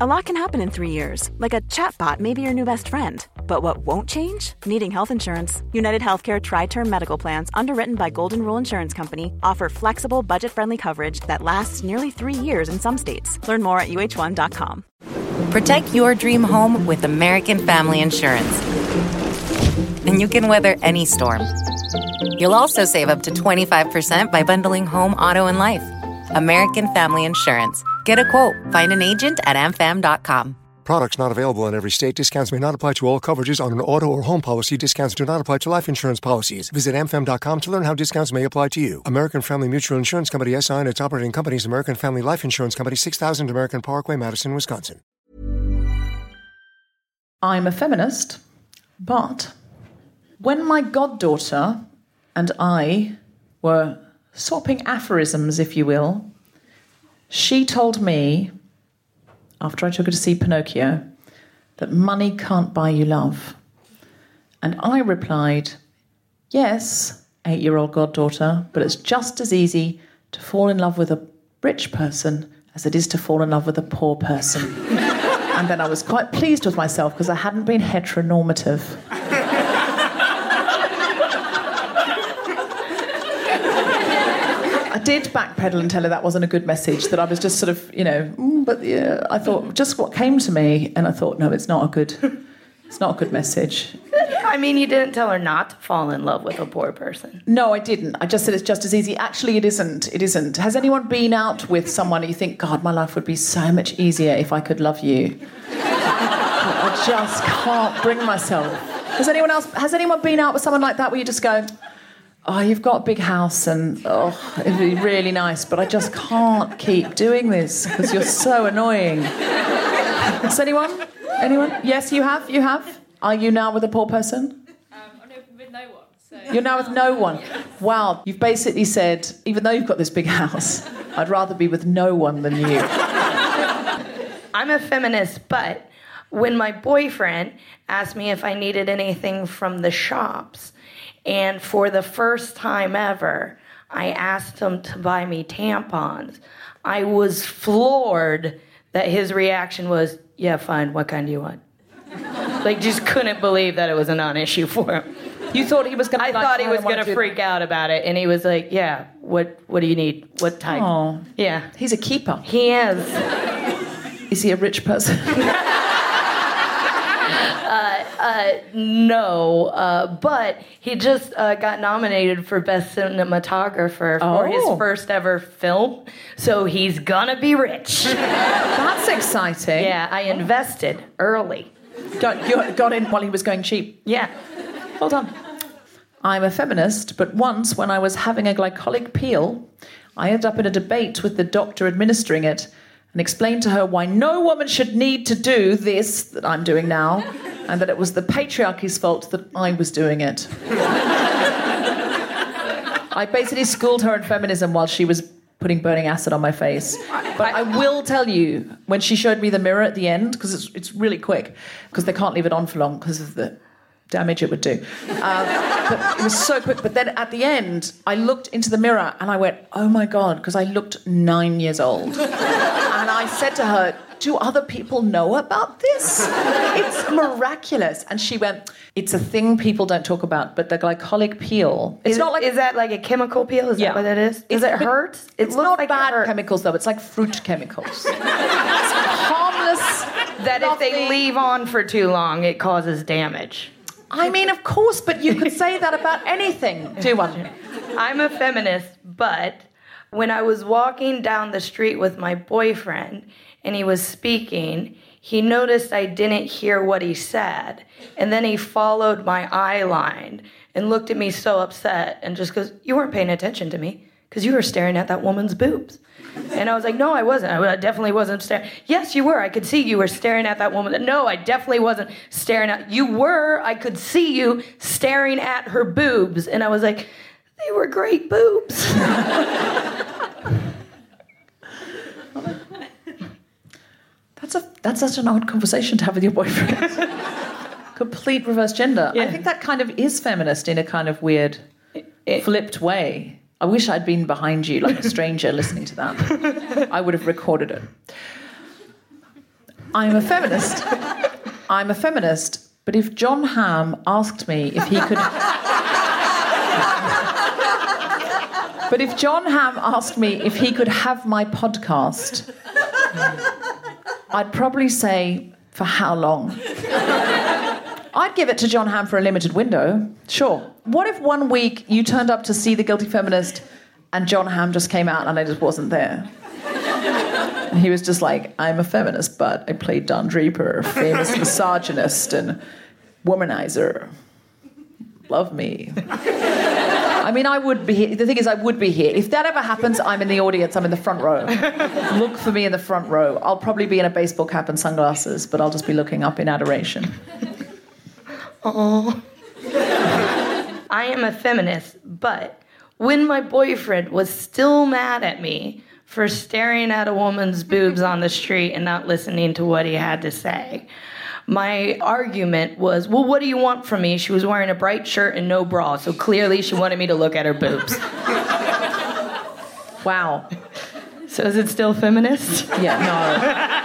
A lot can happen in three years, like a chatbot may be your new best friend. But what won't change? Needing health insurance. United Healthcare Tri Term Medical Plans, underwritten by Golden Rule Insurance Company, offer flexible, budget friendly coverage that lasts nearly three years in some states. Learn more at uh1.com. Protect your dream home with American Family Insurance. And you can weather any storm. You'll also save up to 25% by bundling home, auto, and life. American Family Insurance. Get a quote. Find an agent at amfam.com. Products not available in every state. Discounts may not apply to all coverages on an auto or home policy. Discounts do not apply to life insurance policies. Visit amfam.com to learn how discounts may apply to you. American Family Mutual Insurance Company SI and its operating companies American Family Life Insurance Company 6000 American Parkway, Madison, Wisconsin. I'm a feminist, but when my goddaughter and I were swapping aphorisms, if you will, she told me, after I took her to see Pinocchio, that money can't buy you love. And I replied, Yes, eight year old goddaughter, but it's just as easy to fall in love with a rich person as it is to fall in love with a poor person. and then I was quite pleased with myself because I hadn't been heteronormative. I did backpedal and tell her that wasn't a good message, that I was just sort of, you know, mm, but yeah, I thought just what came to me, and I thought, no, it's not a good, it's not a good message. I mean, you didn't tell her not to fall in love with a poor person. No, I didn't. I just said it's just as easy. Actually, it isn't. It isn't. Has anyone been out with someone you think, God, my life would be so much easier if I could love you? I just can't bring myself. Has anyone else? Has anyone been out with someone like that where you just go, oh, you've got a big house and oh, it'd be really nice, but I just can't keep doing this because you're so annoying. Has anyone? Anyone? Yes, you have. You have. Are you now with a poor person? Um, I'm with no one. So. You're now with no one. Wow, you've basically said, even though you've got this big house, I'd rather be with no one than you. I'm a feminist, but when my boyfriend asked me if I needed anything from the shops, and for the first time ever, I asked him to buy me tampons, I was floored that his reaction was, Yeah, fine, what kind do you want? like, just couldn't believe that it was a non issue for him. You thought he was going to I thought he was going to freak out about it, and he was like, "Yeah, what what do you need? What type?" Oh. Yeah, He's a keeper. he is. Is he a rich person? Uh, no, uh, but he just uh, got nominated for best cinematographer for his Oh. first ever film, so he's gonna be rich. That's exciting. yeah, I invested early. Got, you got in while he was going cheap. Yeah, Hold on. I'm a feminist, but once when I was having a glycolic peel, I ended up in a debate with the doctor administering it and explained to her why no woman should need to do this that I'm doing now, and that it was the patriarchy's fault that I was doing it. I basically schooled her in feminism while she was putting burning acid on my face. But I will tell you, when she showed me the mirror at the end, because it's, it's really quick, because they can't leave it on for long because of the damage it would do. Uh, but it was so quick. But then at the end, I looked into the mirror and I went, oh my God, because I looked nine years old. and I said to her, do other people know about this? It's miraculous. And she went, it's a thing people don't talk about, but the glycolic peel. It's is, not like is that like a chemical peel? Is Yeah. that what it is? Does it hurt? It It's not like bad chemicals though. It's like fruit chemicals. it's harmless. that if they leave on for too long, it causes damage. I mean, of course, but you could say that about anything. Do one. I'm a feminist, but when I was walking down the street with my boyfriend and he was speaking, he noticed I didn't hear what he said. And then he followed my eye line and looked at me so upset and just goes, You weren't paying attention to me because you were staring at that woman's boobs. And I was like, No, I wasn't. I definitely wasn't staring. Yes, you were. I could see you were staring at that woman. No, I definitely wasn't staring at you. Were. I could see you staring at her boobs. And I was like, They were great boobs. That's a that's such an odd conversation to have with your boyfriend. Complete reverse gender. I think that kind of is feminist in a kind of weird, flipped way. I wish I'd been behind you like a stranger listening to that. I would have recorded it. I'm a feminist. I'm a feminist. But if John Hamm asked me if he could. but if John Hamm asked me if he could have my podcast, I'd probably say, for how long? I'd give it to John Hamm for a limited window. Sure. What if one week you turned up to see The Guilty Feminist and John Hamm just came out and I just wasn't there? And he was just like, I'm a feminist, but I played Don Draper, famous misogynist and womanizer. Love me. I mean, I would be here. The thing is, I would be here. If that ever happens, I'm in the audience, I'm in the front row. Look for me in the front row. I'll probably be in a baseball cap and sunglasses, but I'll just be looking up in adoration. I am a feminist, but when my boyfriend was still mad at me for staring at a woman's boobs on the street and not listening to what he had to say, my argument was, Well, what do you want from me? She was wearing a bright shirt and no bra, so clearly she wanted me to look at her boobs. Wow. So is it still feminist? Yeah, no.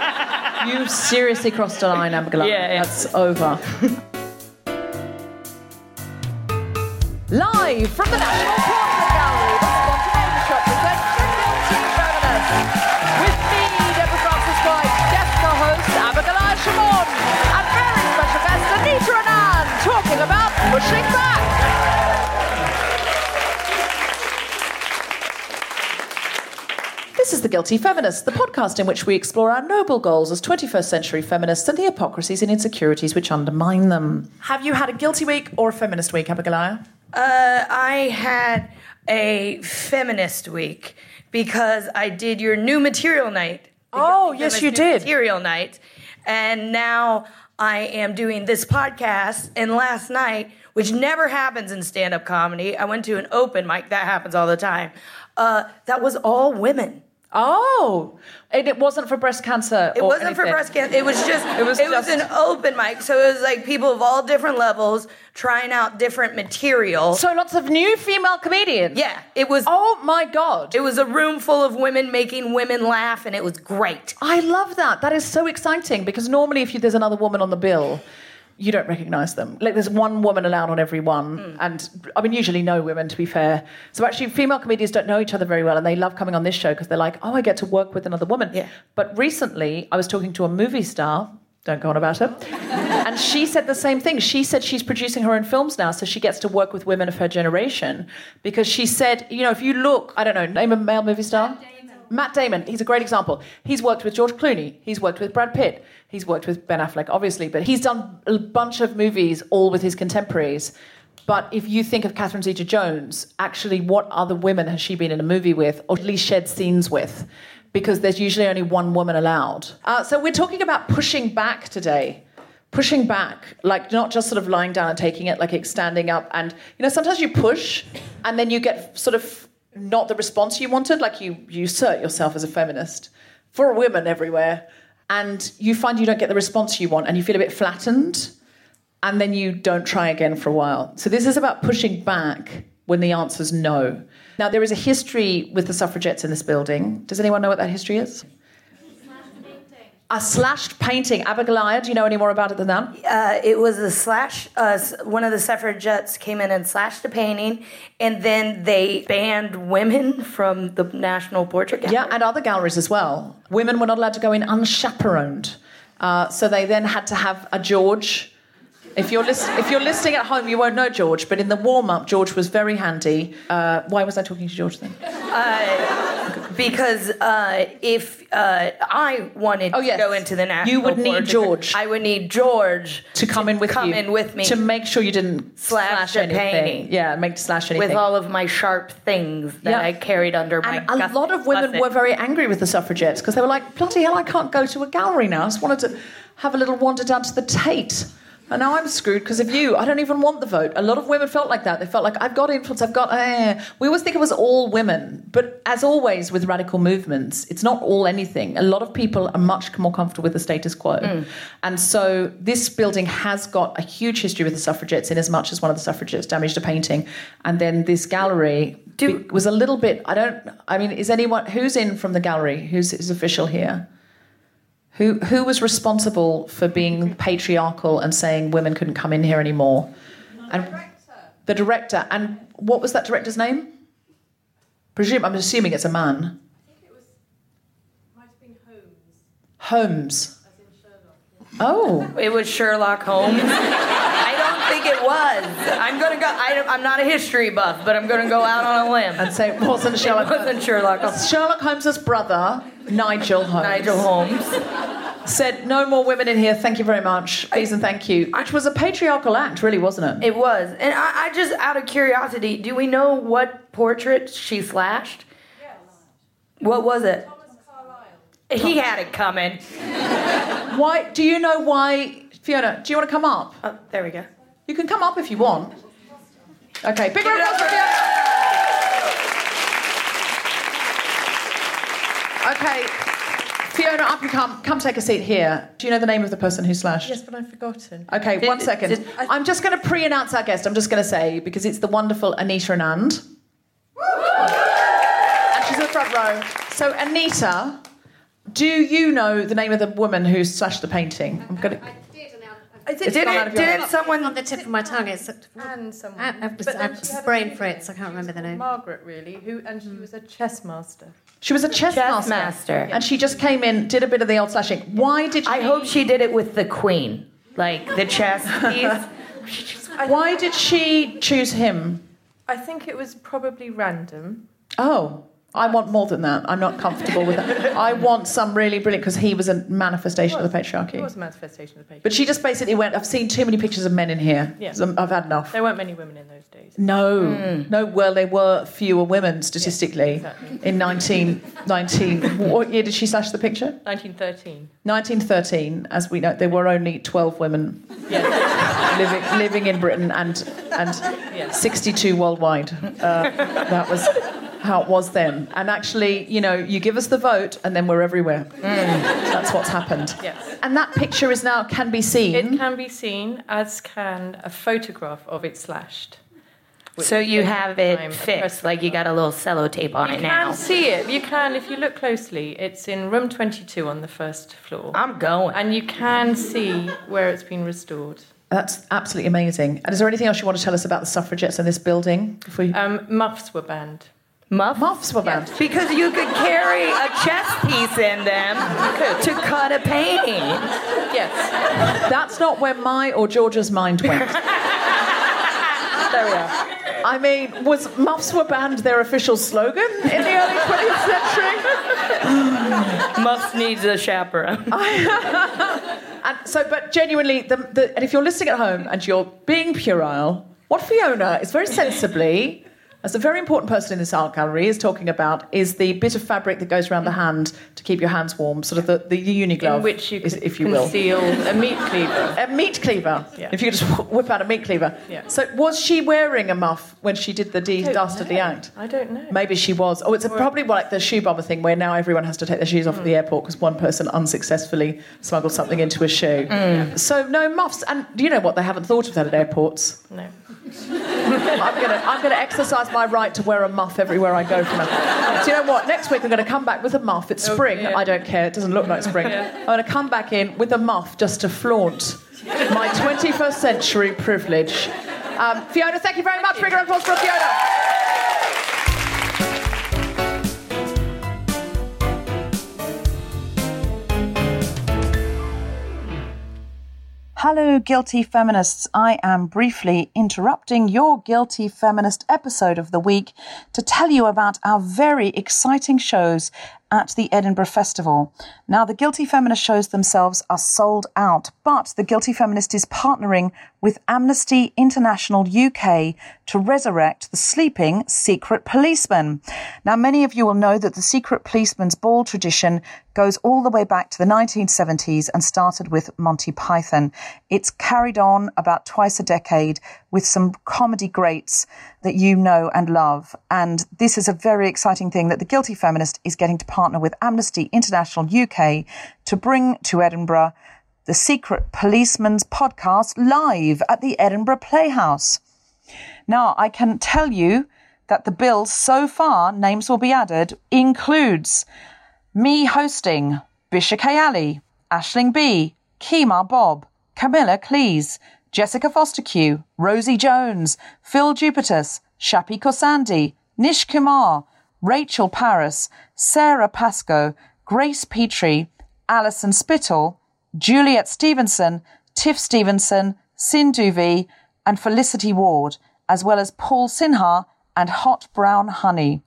You seriously crossed a line, Abigoliah. Yeah, yeah. That's over. Live from the National Portrait Gallery, the Spontaneity Shop presents Guilty Feminist. With me, Deborah Frances-White, guest co-host Abigoliah Schamaun, and very special guest Anita Anand, talking about pushing back. This is The Guilty Feminist, the podcast in which we explore our noble goals as 21st century feminists and the hypocrisies and insecurities which undermine them. Have you had a guilty week or a feminist week, Abigoliah? Uh, I had a feminist week because I did your new material night. Oh, yes, you did. Material night, and now I am doing this podcast. And last night, which never happens in stand-up comedy, I went to an open mic. That happens all the time. Uh, that was all women. Oh, and it wasn't for breast cancer. It wasn't for breast cancer. It was just it was was, just- an open mic. So it was like people of all different levels trying out different material. So lots of new female comedians. yeah, it was Oh my god. It was a room full of women making women laugh, and it was great. I love that. That is so exciting because normally, if you, there's another woman on the bill, you don't recognise them. Like there's one woman allowed on every one, Hmm. and I mean usually no women to be fair. So actually, female comedians don't know each other very well, and they love coming on this show because they're like, oh, I get to work with another woman. Yeah. But recently, I was talking to a movie star. Don't go on about her. and she said the same thing. She said she's producing her own films now, so she gets to work with women of her generation. Because she said, you know, if you look, I don't know, name a male movie star. Matt Damon, he's a great example. He's worked with George Clooney, he's worked with Brad Pitt, he's worked with Ben Affleck, obviously, but he's done a bunch of movies all with his contemporaries. But if you think of Catherine Zeta Jones, actually, what other women has she been in a movie with, or at least shared scenes with? Because there's usually only one woman allowed. Uh, so we're talking about pushing back today pushing back, like not just sort of lying down and taking it, like standing up. And you know, sometimes you push, and then you get sort of not the response you wanted. Like you you assert yourself as a feminist for women everywhere, and you find you don't get the response you want, and you feel a bit flattened, and then you don't try again for a while. So this is about pushing back when the answer's no. Now there is a history with the suffragettes in this building. Does anyone know what that history is? A slashed painting. Abigoliah, do you know any more about it than that? Uh, it was a slash. Uh, one of the suffragettes came in and slashed a painting, and then they banned women from the National Portrait Gallery. Yeah, and other galleries as well. Women were not allowed to go in unchaperoned. Uh, so they then had to have a George. If you're, list- if you're listening at home, you won't know George, but in the warm up, George was very handy. Uh, why was I talking to George then? because uh, if uh, I wanted Oh, yes. to go into the national You would need George. I would need George To come in with come you. in with me To make sure you didn't Slash slash, anything. painting. Yeah, make slash anything. with all of my sharp things that Yeah. I carried under my. And a gusset- lot of women were very angry with the suffragettes because they were like, bloody hell, I can't go to a gallery now. I just wanted to have a little wander down to the Tate. And now I'm screwed because of you. I don't even want the vote. A lot of women felt like that. They felt like, I've got influence, I've got. Eh. We always think it was all women. But as always with radical movements, it's not all anything. A lot of people are much more comfortable with the status quo. And so this building has got a huge history with the suffragettes in as much as one of the suffragettes damaged a painting. And then this gallery Do- was a little bit. I don't. I mean, is anyone who's in from the gallery? Who's is official here? Who who was responsible for being patriarchal and saying women couldn't come in here anymore? And the director. And what was that director's name? Presume. I'm assuming it's a man. I think it was might have been Holmes. Holmes. Yeah. Oh, It was Sherlock Holmes. I don't think it was. I'm gonna go. I, I'm not a history buff, but I'm gonna go out on a limb. and say it wasn't Sherlock. it wasn't Sherlock Holmes. Sherlock Holmes's brother, Nigel Holmes. Nigel Holmes. said, "No more women in here. Thank you very much. Please and thank you." Which was a patriarchal act, really, wasn't it? It was, and I, I just out of curiosity, do we know what portrait she slashed? Yes. What was it? Thomas Carlyle. He had it coming. Why? Do you know why, Fiona? Do you want to come up? Oh, there we go. You can come up if you want. Okay, big round of applause for Fiona. Okay, Fiona, up you come. Come take a seat here. Do you know the name of the person who slashed? Yes, but I've forgotten. Okay, Did- one second. did- I'm just going to pre-announce our guest. I'm just going to say because it's the wonderful Anita Anand, and she's in the front row. So Anita, do you know the name of the woman who slashed the painting? I'm going to. I did. Did gone it? Did head. it? Someone? on the tip of my tongue. It's And someone. I, I've, But I've she had brain a- fritz. I can't remember the name. Margaret, really, who and she hmm. was a chess master. She was a chess, Chess master. master. and she just came in, did a bit of the old slashing. Why did she, I hope she did it with the queen, like the chess piece. Why did she choose him? I think it was probably random. Oh, I want more than that. I'm not comfortable with that. I want some really brilliant because he was a manifestation of the patriarchy. was a manifestation of the patriarchy. But she just basically went, I've seen too many pictures of men in here. Yeah. I've had enough. there weren't many women in those days. No, no. Well, there were fewer women statistically exactly. in 1919. what year did she slash the picture? 1913. 1913. As we know, there were only 12 women Yes. living living in Britain and and Yes. 62 worldwide. Uh, that was how it was then. And actually, you know, you give us the vote, and then we're everywhere. That's what's happened. Yes. And that picture is now can be seen. It can be seen, as can a photograph of it slashed. So you have it fixed, like you got a little sellotape on You it now. You can see it. You can, if you look closely. It's in room 22 on the first floor. I'm going. and you can see where it's been restored. That's absolutely amazing. And is there anything else you want to tell us about the suffragettes in this building? Before you... Um, muffs were banned. Muff? Muffs were banned. Because you could carry a chess piece in them to cut a painting. Yes. That's not where my or Georgia's mind went. there we are. I mean, was muffs were banned their official slogan in the early 20th century? Muff needs a chaperone. And so, but genuinely, the, the, and if you're listening at home and you're being puerile, what Fiona is very sensibly, as a very important person in this art gallery, is talking about is the bit of fabric that goes around the hand to keep your hands warm, sort of the, the uni glove, In which you is- if you will. conceal a meat cleaver. A meat cleaver. Yeah. If you could just whip out a meat cleaver. Yeah. So was she wearing a muff when she did the dastardly act? I don't know. Maybe she was. Oh, it's a, probably like the shoe bomber thing where now everyone has to take their shoes off at the hmm. airport because one person unsuccessfully smuggled something into a shoe. So no muffs. And do you know what? They haven't thought of that at airports. No. I'm gonna, I'm gonna exercise my right to wear a muff everywhere I go from now. Do you know what? Next week I'm gonna come back with a muff. It's spring. yeah. I don't care. It doesn't look like spring. I'm gonna come back in with a muff just to flaunt my 21st century privilege. Um, Fiona, thank you very much. Big round of applause for Fiona. Hello, guilty feminists. I am briefly interrupting your guilty feminist episode of the week to tell you about our very exciting shows at the Edinburgh Festival. Now, the Guilty Feminist shows themselves are sold out, but the Guilty Feminist is partnering with Amnesty International UK to resurrect the sleeping secret policeman. Now, many of you will know that the secret policeman's ball tradition goes all the way back to the 1970s and started with Monty Python. It's carried on about twice a decade with some comedy greats that you know and love. And this is a very exciting thing that the Guilty Feminist is getting to partner with Amnesty International UK to bring to Edinburgh the Secret Policeman's podcast live at the Edinburgh Playhouse. Now, I can tell you that the bill so far, names will be added, includes me hosting Bisha. Ali, Aisling Bea, Kemah Bob, Camilla Cleese, Jessica Fostekew, Rosie Jones, Phil Jupitus, Shappi Khorsandi, Nish Kumar, Rachel Parris, Sara Pascoe, Grace Petrie, Alison Spittle, Juliet Stevenson, Tiff Stevenson, Sindhu Vee, and Felicity Ward, as well as Paul Sinha and Hot Brown Honey.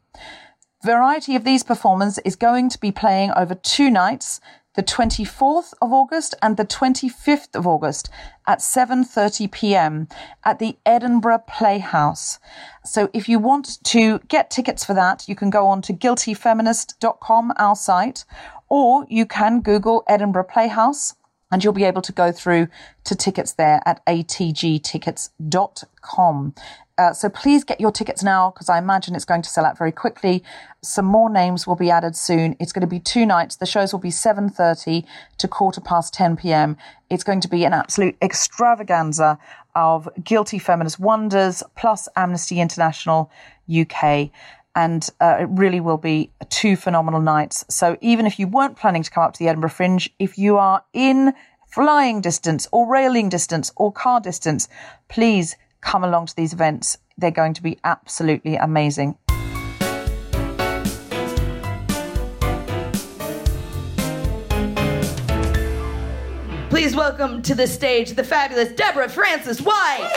Variety of these performers is going to be playing over two nights, the 24th of August and the 25th of August at 7:30 p.m. at the Edinburgh Playhouse. So if you want to get tickets for that, you can go on to guiltyfeminist.com our site or you can Google Edinburgh Playhouse and you'll be able to go through to tickets there at atgtickets.com. Uh, so please get your tickets now because I imagine it's going to sell out very quickly. Some more names will be added soon. It's going to be two nights. The shows will be 7.30 to quarter past 10 p.m. It's going to be an absolute extravaganza of guilty feminist wonders plus Amnesty International UK and uh, it really will be two phenomenal nights. So even if you weren't planning to come up to the Edinburgh Fringe, if you are in flying distance or railing distance or car distance, please come along to these events. They're going to be absolutely amazing. Please welcome to the stage the fabulous Deborah Frances-White.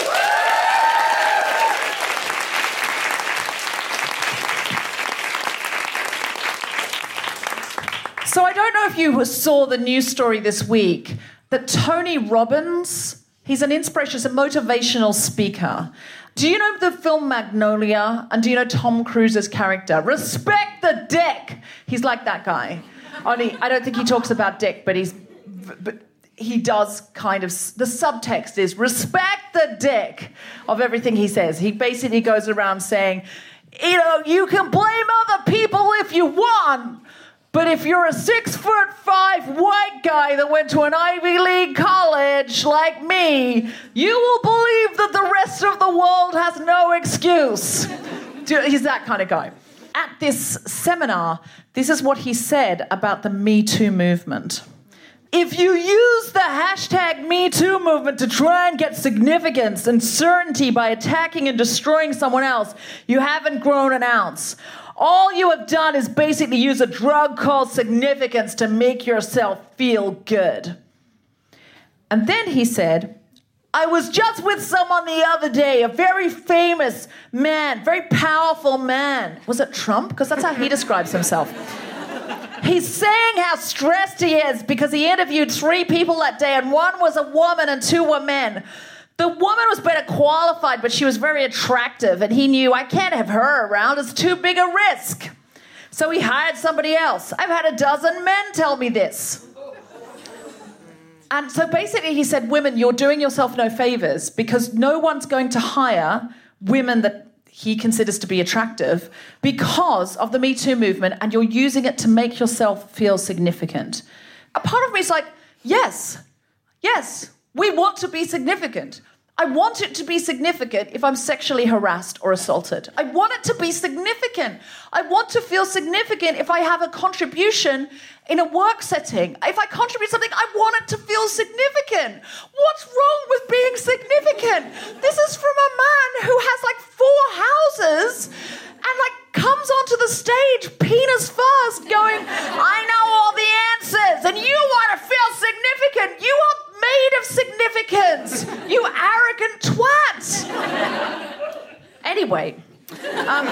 So I don't know if you saw the news story this week that Tony Robbins, he's an inspiration, he's a motivational speaker. Do you know the film Magnolia? And do you know Tom Cruise's character? Respect the dick. He's like that guy. Only I don't think he talks about dick, but he's but he does kind of the subtext is respect the dick of everything he says. He basically goes around saying, you know, you can blame other people if you want, but if you're a six foot five white guy that went to an Ivy League college like me, you will believe that the rest of the world has no excuse. He's that kind of guy. At this seminar, this is what he said about the Me Too movement. If you use the hashtag Me Too movement to try and get significance and certainty by attacking and destroying someone else, you haven't grown an ounce. All you have done is basically use a drug called significance to make yourself feel good. And then he said, I was just with someone the other day, a very famous man, very powerful man. Was it Trump? Because that's how he describes himself. He's saying how stressed he is because he interviewed three people that day, and one was a woman and two were men. The woman was better qualified, but she was very attractive, and he knew I can't have her around, it's too big a risk. So he hired somebody else. I've had a dozen men tell me this. And so basically, he said, Women, you're doing yourself no favors because no one's going to hire women that he considers to be attractive because of the Me Too movement, and you're using it to make yourself feel significant. A part of me is like, Yes, yes, we want to be significant. I want it to be significant if I'm sexually harassed or assaulted. I want it to be significant. I want to feel significant if I have a contribution in a work setting. If I contribute something, I want it to feel significant. What's wrong with being significant? This is from a man who has like four houses and like comes onto the stage, penis first, going, I know all the answers, and you want to feel significant. You are made of Anyway, um,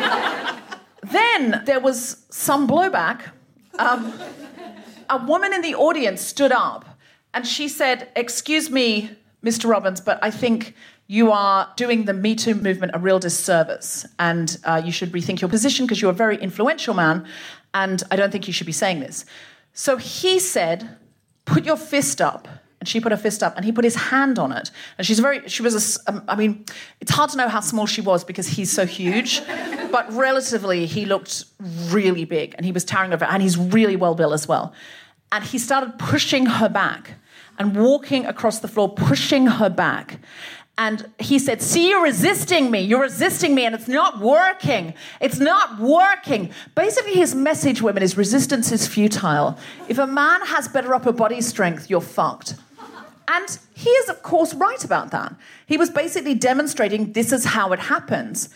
then there was some blowback. Um, a woman in the audience stood up and she said, Excuse me, Mr. Robbins, but I think you are doing the Me Too movement a real disservice and uh, you should rethink your position because you're a very influential man and I don't think you should be saying this. So he said, Put your fist up. And she put her fist up and he put his hand on it. And she's very, she was, a um, I mean, it's hard to know how small she was because he's so huge, but relatively he looked really big and he was towering over, and he's really well built as well. And he started pushing her back and walking across the floor, pushing her back. And he said, See, you're resisting me. You're resisting me, and it's not working. It's not working. Basically, his message, women, is resistance is futile. If a man has better upper body strength, you're fucked. And he is, of course, right about that. He was basically demonstrating this is how it happens.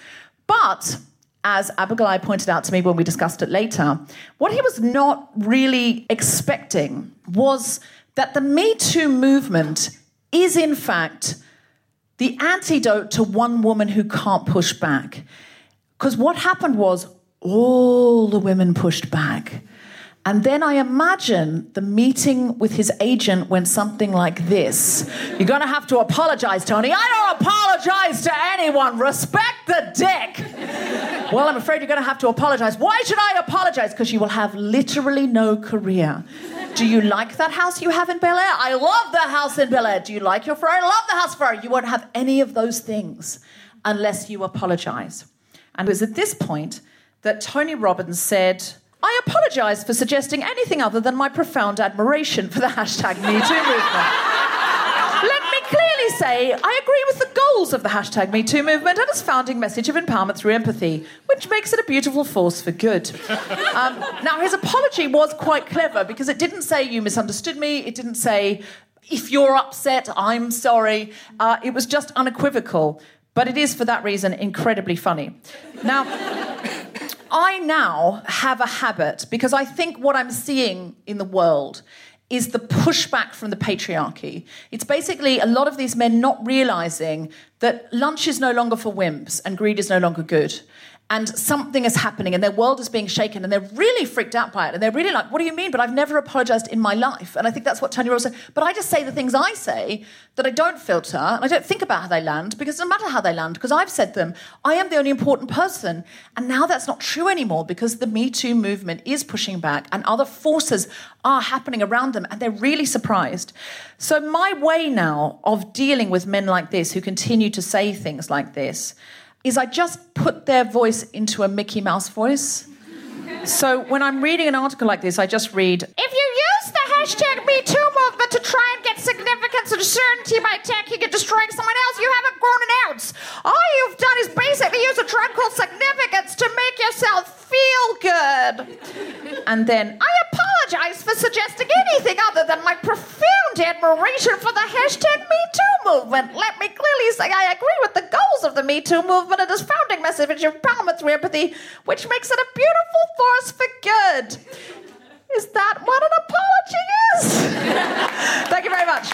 But as Abigoliah pointed out to me when we discussed it later, what he was not really expecting was that the Me Too movement is, in fact, the antidote to one woman who can't push back. Because what happened was all the women pushed back. And then I imagine the meeting with his agent went something like this You're going to have to apologize, Tony. I don't apologize to anyone. Respect the dick. well, I'm afraid you're going to have to apologize. Why should I apologize? Because you will have literally no career. Do you like that house you have in Bel Air? I love the house in Bel Air. Do you like your Ferrari? I love the house Ferrari. You won't have any of those things unless you apologize. And it was at this point that Tony Robbins said, I apologize for suggesting anything other than my profound admiration for the hashtag MeToo movement. Let me clearly say I agree with the goals of the hashtag MeToo movement and its founding message of empowerment through empathy, which makes it a beautiful force for good. Um, now, his apology was quite clever because it didn't say you misunderstood me, it didn't say if you're upset, I'm sorry. Uh, it was just unequivocal, but it is for that reason incredibly funny. Now, I now have a habit because I think what I'm seeing in the world is the pushback from the patriarchy. It's basically a lot of these men not realizing that lunch is no longer for wimps and greed is no longer good. And something is happening and their world is being shaken and they're really freaked out by it. And they're really like, what do you mean? But I've never apologized in my life. And I think that's what Tony Robbins said. But I just say the things I say that I don't filter and I don't think about how they land because it doesn't matter how they land because I've said them. I am the only important person. And now that's not true anymore because the Me Too movement is pushing back and other forces are happening around them and they're really surprised. So, my way now of dealing with men like this who continue to say things like this is I just put their voice into a Mickey Mouse voice. So when I'm reading an article like this, I just read If you hashtag MeToo movement to try and get significance and certainty by attacking and destroying someone else, you haven't grown an ounce. All you've done is basically use a drug called significance to make yourself feel good. And then I apologize for suggesting anything other than my profound admiration for the hashtag MeToo movement. Let me clearly say I agree with the goals of the Me Too movement and its founding message of empowerment through empathy, which makes it a beautiful force for good. Is that what an apology is? Thank you very much.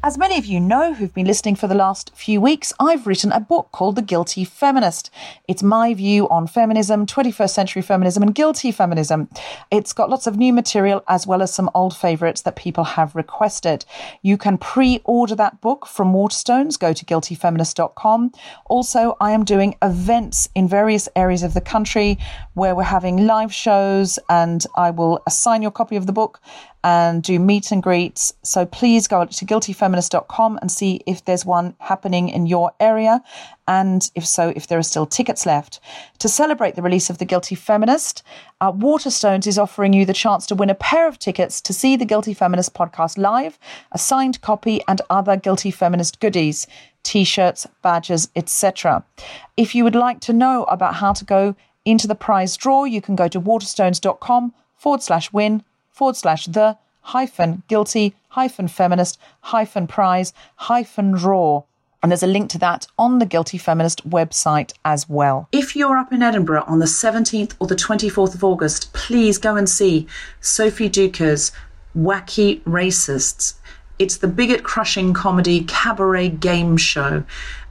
As many of you know who've been listening for the last few weeks, I've written a book called The Guilty Feminist. It's my view on feminism, 21st century feminism, and guilty feminism. It's got lots of new material as well as some old favourites that people have requested. You can pre order that book from Waterstones. Go to guiltyfeminist.com. Also, I am doing events in various areas of the country where we're having live shows, and I will assign your copy of the book and do meet and greets. So please go to guiltyfeminist.com and see if there's one happening in your area. And if so, if there are still tickets left. To celebrate the release of The Guilty Feminist, uh, Waterstones is offering you the chance to win a pair of tickets to see the Guilty Feminist podcast live, a signed copy, and other Guilty Feminist goodies, t shirts, badges, etc. If you would like to know about how to go into the prize draw, you can go to waterstones.com forward slash win forward slash the hyphen guilty hyphen feminist hyphen prize hyphen draw. And there's a link to that on the Guilty Feminist website as well. If you're up in Edinburgh on the 17th or the 24th of August, please go and see Sophie Duker's Wacky Racists. It's the bigot crushing comedy cabaret game show.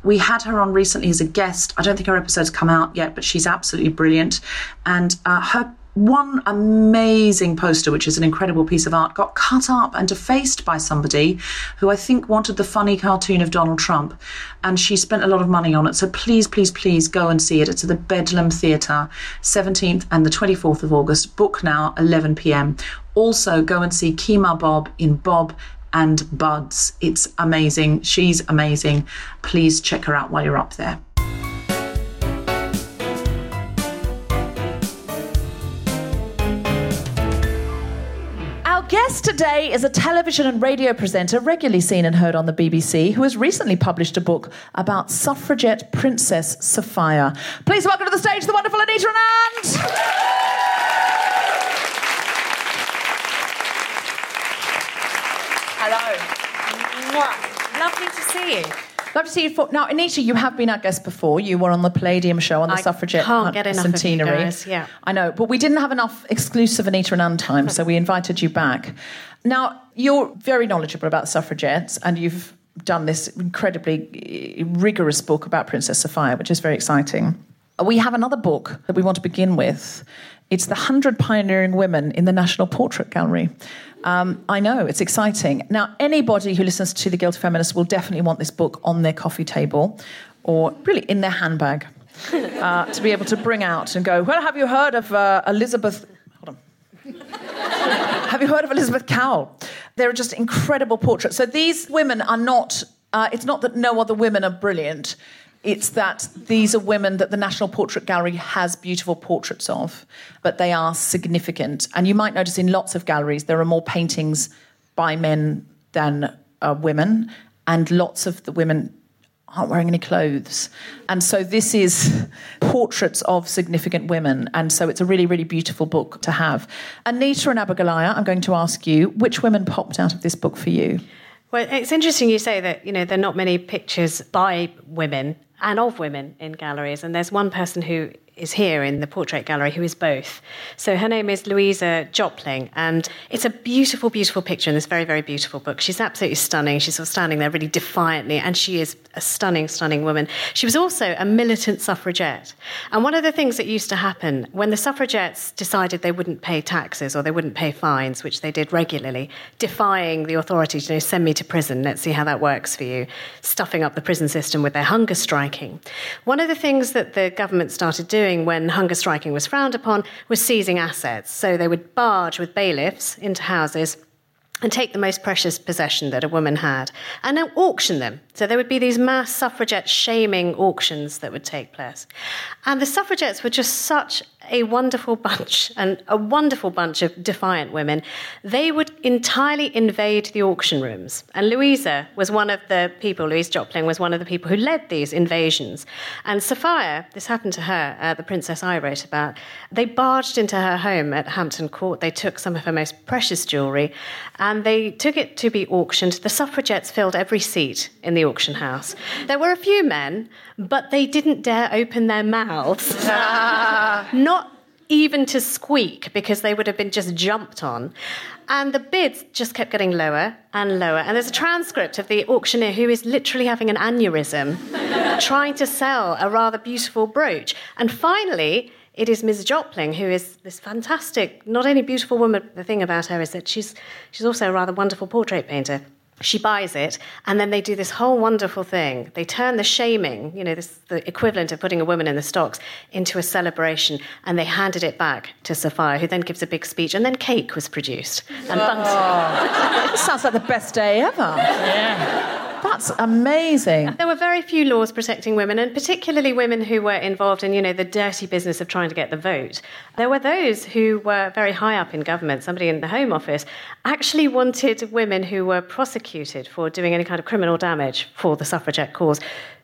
We had her on recently as a guest. I don't think her episode's come out yet, but she's absolutely brilliant. And uh, her one amazing poster, which is an incredible piece of art, got cut up and defaced by somebody who I think wanted the funny cartoon of Donald Trump. And she spent a lot of money on it. So please, please, please go and see it. It's at the Bedlam Theatre, 17th and the 24th of August. Book now, 11 pm. Also, go and see Kemah Bob in Bob and Buds. It's amazing. She's amazing. Please check her out while you're up there. Our guest today is a television and radio presenter regularly seen and heard on the BBC who has recently published a book about suffragette Princess Sophia. Please welcome to the stage the wonderful Anita Anand. Lovely to see you. Love to see you. For, now, Anita, you have been our guest before. You were on the Palladium show on the I suffragette can't get enough of you guys, yeah. I know, but we didn't have enough exclusive Anita Anand time, so we invited you back. Now, you're very knowledgeable about suffragettes, and you've done this incredibly eh, rigorous book about Princess Sophia, which is very exciting. We have another book that we want to begin with. It's The 100 Pioneering Women in the National Portrait Gallery. Um, I know, it's exciting. Now, anybody who listens to The Guilty Feminist will definitely want this book on their coffee table or really in their handbag uh, to be able to bring out and go, Well, have you heard of uh, Elizabeth? Hold on. have you heard of Elizabeth Cowell? There are just incredible portraits. So these women are not, uh, it's not that no other women are brilliant. It's that these are women that the National Portrait Gallery has beautiful portraits of, but they are significant. And you might notice in lots of galleries there are more paintings by men than uh, women, and lots of the women aren't wearing any clothes. And so this is portraits of significant women. And so it's a really, really beautiful book to have. Anita and Abigoliah, I'm going to ask you, which women popped out of this book for you? Well, it's interesting you say that, you know, there are not many pictures by women and of women in galleries. And there's one person who is here in the portrait gallery who is both. So her name is Louisa Jopling, and it's a beautiful, beautiful picture in this very, very beautiful book. She's absolutely stunning. She's sort of standing there really defiantly, and she is a stunning, stunning woman. She was also a militant suffragette. And one of the things that used to happen when the suffragettes decided they wouldn't pay taxes or they wouldn't pay fines, which they did regularly, defying the authorities, you know, send me to prison, let's see how that works for you, stuffing up the prison system with their hunger striking. One of the things that the government started doing when hunger striking was frowned upon was seizing assets. So they would barge with bailiffs into houses and take the most precious possession that a woman had and then auction them. So there would be these mass suffragette shaming auctions that would take place. And the suffragettes were just such a wonderful bunch and a wonderful bunch of defiant women. They would entirely invade the auction rooms. And Louisa was one of the people, Louise Jopling was one of the people who led these invasions. And Sophia, this happened to her, uh, the princess I wrote about, they barged into her home at Hampton Court. They took some of her most precious jewellery and they took it to be auctioned. The suffragettes filled every seat in the auction house. There were a few men, but they didn't dare open their mouths. Not even to squeak because they would have been just jumped on. And the bids just kept getting lower and lower. And there's a transcript of the auctioneer who is literally having an aneurysm trying to sell a rather beautiful brooch. And finally, it is Ms. Jopling, who is this fantastic, not only beautiful woman, but the thing about her is that she's, she's also a rather wonderful portrait painter. She buys it, and then they do this whole wonderful thing. They turn the shaming, you know, this, the equivalent of putting a woman in the stocks, into a celebration, and they handed it back to Sophia, who then gives a big speech, and then cake was produced. And buns. This sounds like the best day ever. Yeah. That's amazing. There were very few laws protecting women, and particularly women who were involved in, you know, the dirty business of trying to get the vote. There were those who were very high up in government, somebody in the Home Office, actually wanted women who were prosecuted for doing any kind of criminal damage for the suffragette cause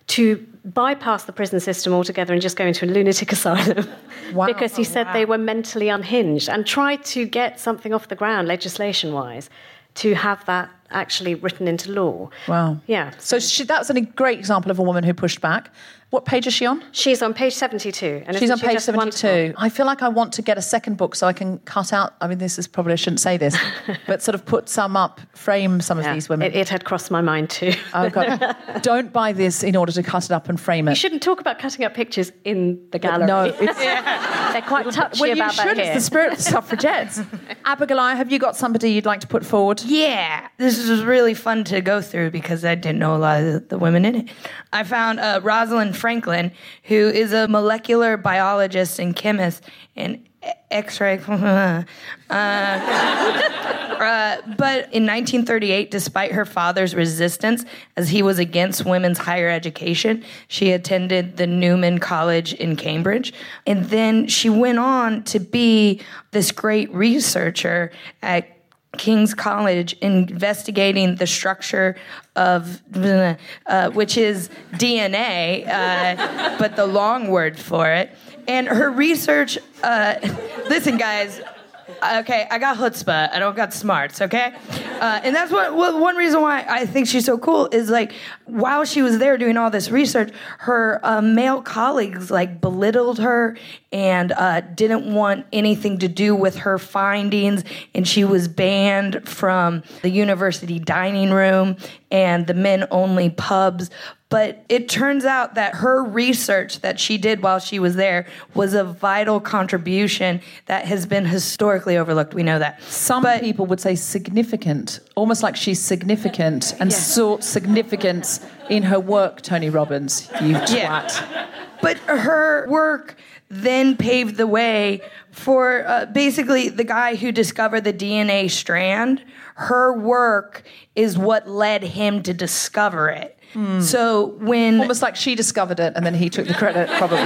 to bypass the prison system altogether and just go into a lunatic asylum Wow. because he said they were mentally unhinged and tried to get something off the ground legislation wise to have that actually written into law. Wow. Yeah. So she, that's a great example of a woman who pushed back. What page is she on? She's on page 72. And She's isn't on she page just wonderful? 72. I feel like I want to get a second book so I can cut out. I mean, this is probably, I shouldn't say this, but sort of put some up, frame some of these women. It, it had crossed my mind too. Oh, God. Don't buy this in order to cut it up and frame it. You shouldn't talk about cutting up pictures in the gallery. No, it's, They're quite touchy well, you about should. that here. It's the spirit of suffragettes. Abigoliah, have you got somebody you'd like to put forward? Yeah, this was really fun to go through because I didn't know a lot of the, the women in it. I found uh, Rosalind Franklin, who is a molecular biologist and chemist and X-ray. uh, uh, but in 1938, despite her father's resistance, as he was against women's higher education, she attended the Newnham College in Cambridge. And then she went on to be this great researcher at King's College investigating the structure of, uh, which is DNA, uh, but the long word for it. And her research, uh, listen, guys, okay, I got chutzpah. I don't got smarts, okay? Uh, and that's what, one reason why I think she's so cool is like while she was there doing all this research, her uh, male colleagues like belittled her and uh, didn't want anything to do with her findings, and she was banned from the university dining room and the men only pubs. But it turns out that her research that she did while she was there was a vital contribution that has been historically overlooked. We know that. Some people would say significant, almost like she's significant and sought significance in her work, Tony Robbins. You twat. Yeah. But her work then paved the way for uh, basically the guy who discovered the DNA strand. Her work is what led him to discover it. So when Almost like she discovered it and then he took the credit, probably.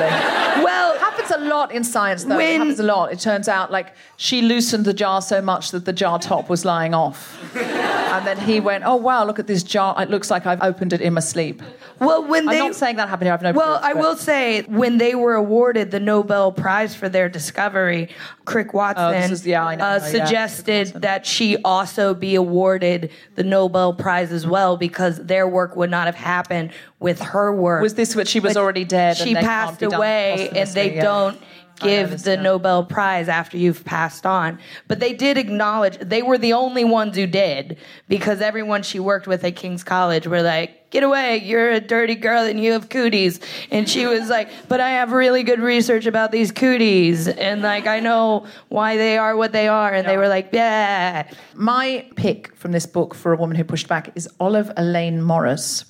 well, It happens a lot in science, though. it happens a lot. It turns out, like, she loosened the jar so much that the jar top was lying off. and then he went, oh, wow, look at this jar. It looks like I've opened it in my sleep. well when they, I'm not saying that happened here. I've no Well, proof, I will say when they were awarded the Nobel Prize for their discovery, Crick Watson Oh, is- yeah, uh, yeah, suggested that she also be awarded the Nobel Prize as well because their work would not have happened with her work. Was this what she was But already dead She they passed away, and they yeah. don't give this, the yeah. Nobel Prize after you've passed on. But they did acknowledge they were the only ones who did because everyone she worked with at King's College were like, "Get away! You're a dirty girl and you have cooties." And she was like, "But I have really good research about these cooties, and like I know why they are what they are." And they were like, "Yeah." My pick from this book for a woman who pushed back is Olive Elaine Morris.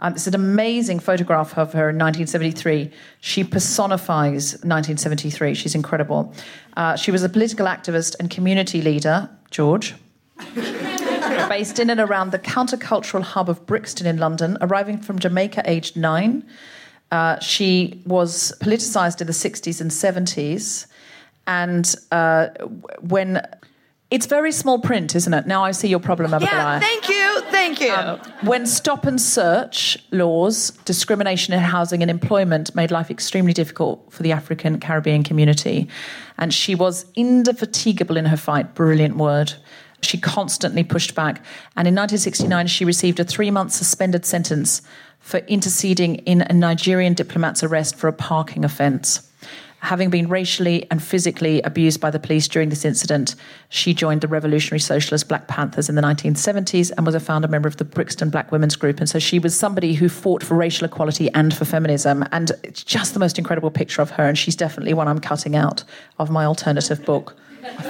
Um, it's an amazing photograph of her in 1973. She personifies 1973. She's incredible. Uh, she was a political activist and community leader, George. based in and around the countercultural hub of Brixton in London, arriving from Jamaica aged nine. Uh, she was politicized in the 60s and 70s. And uh, when it's very small print, isn't it? Now I see your problem, Abigoliah. Yeah, thank you, thank you. When stop and search laws, discrimination in housing and employment made life extremely difficult for the African Caribbean community. And she was indefatigable in her fight, brilliant word. She constantly pushed back. And in 1969, she received a three month suspended sentence for interceding in a Nigerian diplomat's arrest for a parking offence. Having been racially and physically abused by the police during this incident, she joined the Revolutionary Socialist Black Panthers in the 1970s and was a founder member of the Brixton Black Women's Group. And so she was somebody who fought for racial equality and for feminism. And it's just the most incredible picture of her. And she's definitely one I'm cutting out of my alternative book.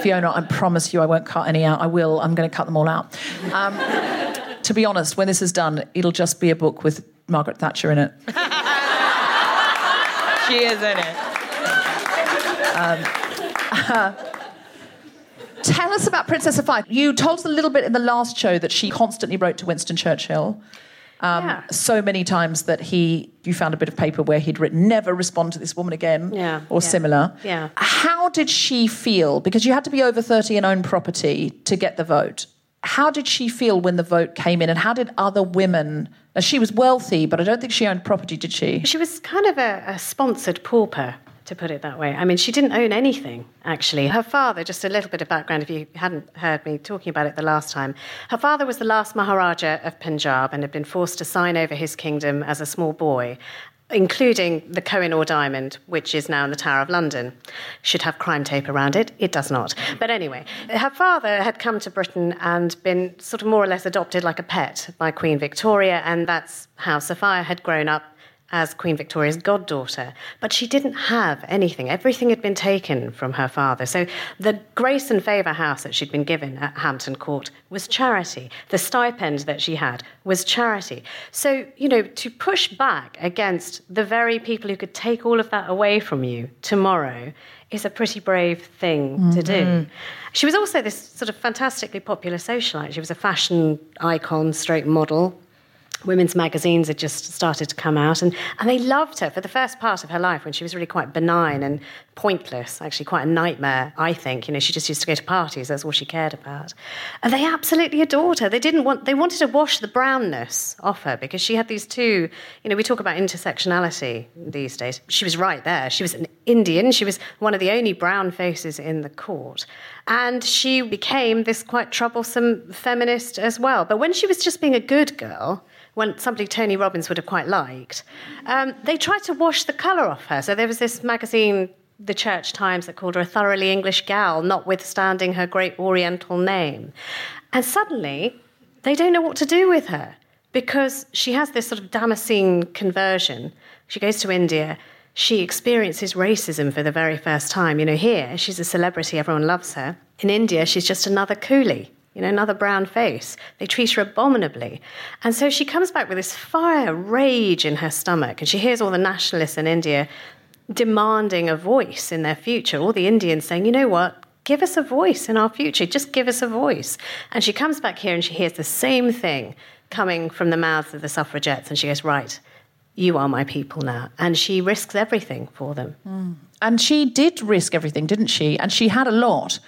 Fiona, I promise you I won't cut any out. I will. I'm going to cut them all out. Um, to be honest, when this is done, it'll just be a book with Margaret Thatcher in it. she is in it. Tell us about Princess Sophia. You told us a little bit in the last show that she constantly wrote to Winston Churchill. Um, Yeah. So many times that he, you found a bit of paper where he'd written, never respond to this woman again, Yeah, or yeah, similar. yeah. How did she feel? Because you had to be over 30 and own property to get the vote. How did she feel when the vote came in, and how did other women? Now, she was wealthy, but I don't think she owned property, did she? She was kind of a, a sponsored pauper. To put it that way. I mean, she didn't own anything, actually. Her father, just a little bit of background if you hadn't heard me talking about it the last time, her father was the last Maharaja of Punjab and had been forced to sign over his kingdom as a small boy. Including the Kohinoor diamond, which is now in the Tower of London. Should have crime tape around it. It does not. But anyway, her father had come to Britain and been sort of more or less adopted like a pet by Queen Victoria, and that's how Sophia had grown up as Queen Victoria's goddaughter, but she didn't have anything. Everything had been taken from her father. So the grace and favour house that she'd been given at Hampton Court was charity. The stipend that she had was charity. So, you know, to push back against the very people who could take all of that away from you tomorrow is a pretty brave thing to do. Mm-hmm. She was also this sort of fantastically popular socialite. She was a fashion icon, straight model, women's magazines had just started to come out, and, and they loved her for the first part of her life when she was really quite benign and pointless, actually quite a nightmare, I think. You know, she just used to go to parties, that's all she cared about. And they absolutely adored her. They didn't want they wanted to wash the brownness off her because she had these two, you know, we talk about intersectionality these days. She was right there. She was an Indian, she was one of the only brown faces in the court. And she became this quite troublesome feminist as well. But when she was just being a good girl, when somebody Tony Robbins would have quite liked, um, they tried to wash the colour off her. So there was this magazine, The Church Times, that called her a thoroughly English gal, notwithstanding her great Oriental name. And suddenly, they don't know what to do with her because she has this sort of Damascene conversion. She goes to India. She experiences racism for the very first time. You know, here she's a celebrity, everyone loves her. In India, she's just another coolie you know, another brown face. They treat her abominably. And so she comes back with this fire, rage in her stomach, and she hears all the nationalists in India demanding a voice in their future, all the Indians saying, you know what, give us a voice in our future, just give us a voice. And she comes back here and she hears the same thing coming from the mouths of the suffragettes, and she goes, right, you are my people now. And she risks everything for them. Mm. And she did risk everything, didn't she? And she had a lot.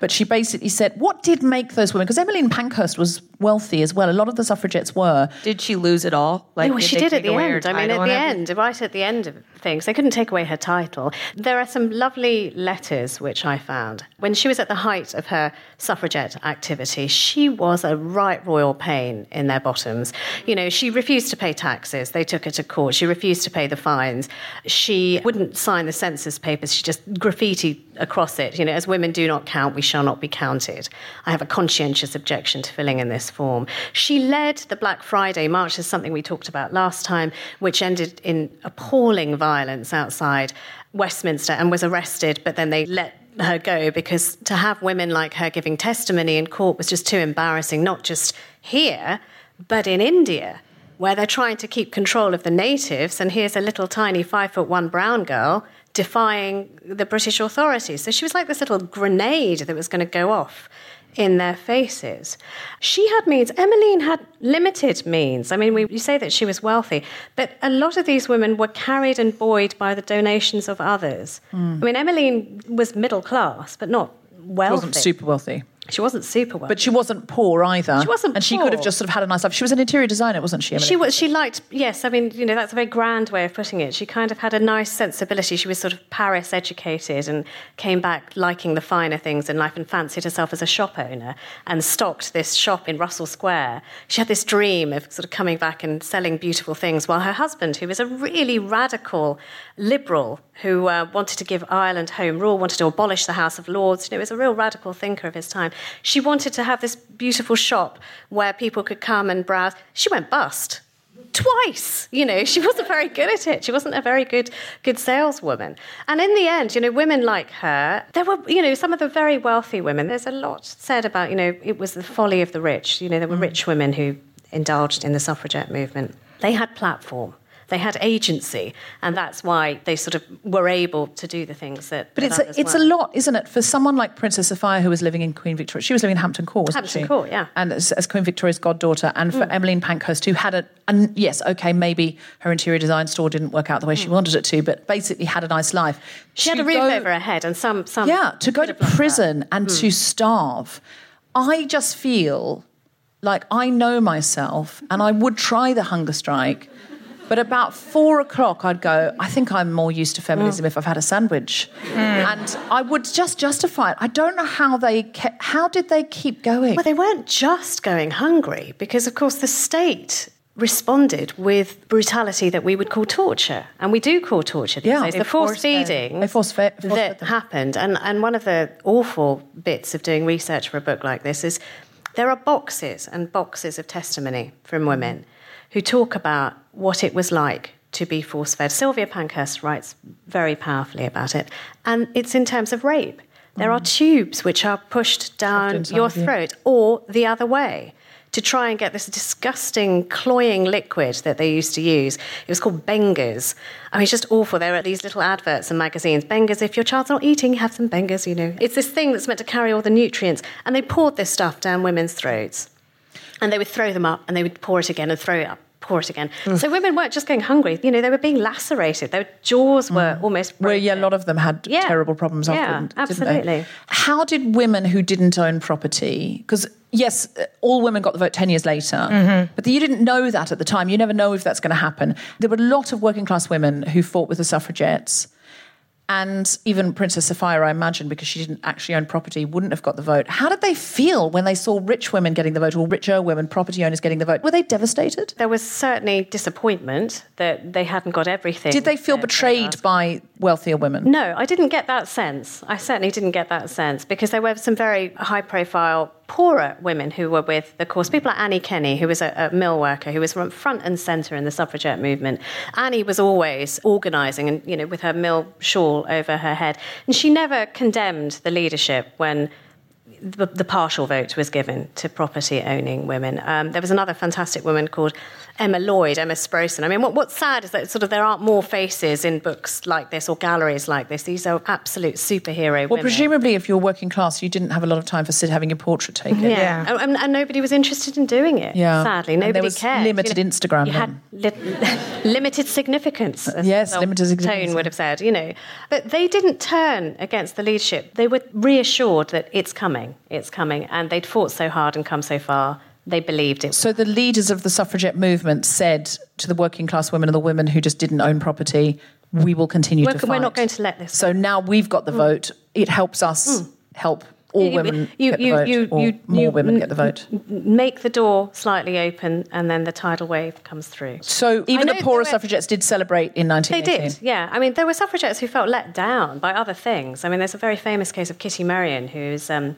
But she basically said, what did make those women? Because Emmeline Pankhurst was wealthy as well. A lot of the suffragettes were. Did she lose it all? Like, well, she did at the end. I mean, at the and everything? end, right at the end of things, they couldn't take away her title. There are some lovely letters which I found. When she was at the height of her suffragette activity, she was a right royal pain in their bottoms. You know, she refused to pay taxes. They took her to court. She refused to pay the fines. She wouldn't sign the census papers. She just graffitied across it. You know, as women do not count, we shall not be counted. I have a conscientious objection to filling in this form. She led the Black Friday March, is something we talked about last time, which ended in appalling violence outside Westminster and was arrested, but then they let her go because to have women like her giving testimony in court was just too embarrassing, not just here, but in India, where they're trying to keep control of the natives. And here's a little tiny five foot one brown girl defying the British authorities. So she was like this little grenade that was going to go off in their faces. She had means. Emmeline had limited means. I mean, we, you say that she was wealthy, but a lot of these women were carried and buoyed by the donations of others. Hmm. I mean, Emmeline was middle class, but not wealthy. She wasn't super wealthy. She wasn't super wealthy. But she wasn't poor either. She wasn't And she could have just sort of had a nice life. She was an interior designer, wasn't she? Emmeline? She was. She liked. Yes, I mean, you know, that's a very grand way of putting it. She kind of had a nice sensibility. She was sort of Paris educated and came back liking the finer things in life and fancied herself as a shop owner and stocked this shop in Russell Square. She had this dream of sort of coming back and selling beautiful things, while her husband, who was a really radical liberal who uh, wanted to give Ireland home rule, wanted to abolish the House of Lords. You know, was a real radical thinker of his time. She wanted to have this beautiful shop where people could come and browse. She went bust twice. You know, she wasn't very good at it. She wasn't a very good good saleswoman. And in the end, you know, women like her, there were, you know, some of the very wealthy women. There's a lot said about, you know, it was the folly of the rich. You know, there were mm. rich women who indulged in the suffragette movement. They had platform. They had agency, and that's why they sort of were able to do the things that. But that it's a, it's weren't. lot, isn't it, for someone like Princess Sophia who was living in Queen Victoria? She was living in Hampton Court, wasn't Hampton she? Court, yeah. And as, as Queen Victoria's goddaughter, and for mm. Emmeline Pankhurst, who had a, and yes, okay, maybe her interior design store didn't work out the way she mm. wanted it to, but basically had a nice life. She had a roof go- over her head, and some some yeah, to go to have loved that. prison and mm. to starve. I just feel like I know myself and I would try the hunger strike, But about four o'clock, I'd go, I think I'm more used to feminism Mm. if I've had a sandwich. And I would just justify it. I don't know how they, ke- how did they keep going? Well, they weren't just going hungry because, of course, the state responded with brutality that we would call torture. And we do call torture these Yeah. days. The force force feeding force fed- force that happened. And, and one of the awful bits of doing research for a book like this is there are boxes and boxes of testimony from women who talk about what it was like to be force fed. Sylvia Pankhurst writes very powerfully about it. And it's in terms of rape. There are mm. tubes which are pushed down inside your throat or the other way to try and get this disgusting cloying liquid that they used to use. It was called Bengers. I mean, it's just awful. There are these little adverts in magazines. Bengers, if your child's not eating, have some Bengers, you know. It's this thing that's meant to carry all the nutrients. And they poured this stuff down women's throats. And they would throw them up and they would pour it again and throw it up. Pour it again. So women weren't just going hungry. You know, they were being lacerated. Their jaws were almost. Where yeah, a lot of them had Yeah. terrible problems Yeah, they? absolutely. How did women who didn't own property, because yes, all women got the vote 10 years later, Mm-hmm. but you didn't know that at the time. You never know if that's going to happen. There were a lot of working class women who fought with the suffragettes. And even Princess Sophia, I imagine, because she didn't actually own property, wouldn't have got the vote. How did they feel when they saw rich women getting the vote or richer women, property owners getting the vote? Were they devastated? There was certainly disappointment that they hadn't got everything. Did they feel betrayed by wealthier women? No, I didn't get that sense. I certainly didn't get that sense because there were some very high profile, poorer women who were with the cause. People like Annie Kenney, who was a, a mill worker, who was front and centre in the suffragette movement. Annie was always organising and, you know, with her mill shawl over her head. And she never condemned the leadership when the, the partial vote was given to property owning women. Um, there was another fantastic woman called Emma Lloyd, Emma Sproson. I mean, what, what's sad is that sort of there aren't more faces in books like this or galleries like this. These are absolute superhero Well, women. presumably, if you're working class, you didn't have a lot of time for sit having your portrait taken. Yeah, And, and, and nobody was interested in doing it. Yeah. sadly, And nobody there was cared. limited Instagram You had li- limited significance. as Yes, the limited significance. Tone would have said, you know, but they didn't turn against the leadership. They were reassured that it's coming, it's coming, and they'd fought so hard and come so far. They believed it. So the leaders of the suffragette movement said to the working class women and the women who just didn't own property, "We will continue We're, to fight." we're not going to let this. So now we've got the vote. It helps us help all You- women you- get the you- vote, you- or you- more women get the vote. Make the door slightly open, and then the tidal wave comes through. So even the poorer were- suffragettes did celebrate in 1918. They did, yeah. I mean, there were suffragettes who felt let down by other things. I mean, there's a very famous case of Kitty Marion, who's um,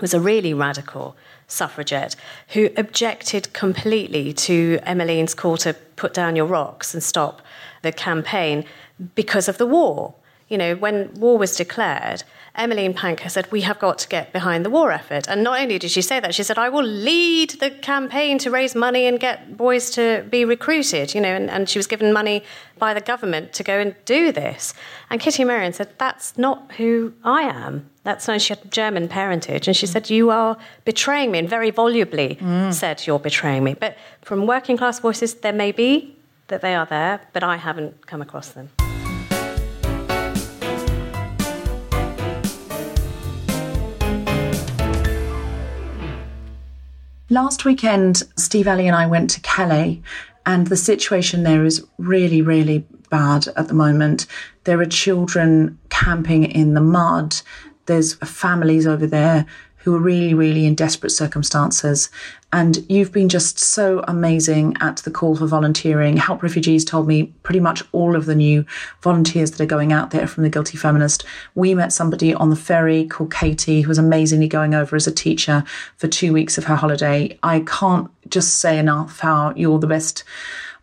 was a really radical suffragette who objected completely to Emmeline's call to put down your rocks and stop the campaign because of the war. You know, when war was declared, Emmeline Pankhurst said, We have got to get behind the war effort. And not only did she say that, she said, I will lead the campaign to raise money and get boys to be recruited. You know, and, and she was given money by the government to go and do this. And Kitty Marion said, That's not who I am. That's not, she had German parentage. And she said, You are betraying me. And very volubly mm. said, You're betraying me. But from working class voices, there may be that they are there, but I haven't come across them. Last weekend, Steve Alley and I went to Calais, and the situation there is really, really bad at the moment. There are children camping in the mud. There's families over there who are really, really in desperate circumstances. And you've been just so amazing at the call for volunteering. Help Refugees told me pretty much all of the new volunteers that are going out there from the Guilty Feminist. We met somebody on the ferry called Katie, who was amazingly going over as a teacher for two weeks of her holiday. I can't just say enough how you're the best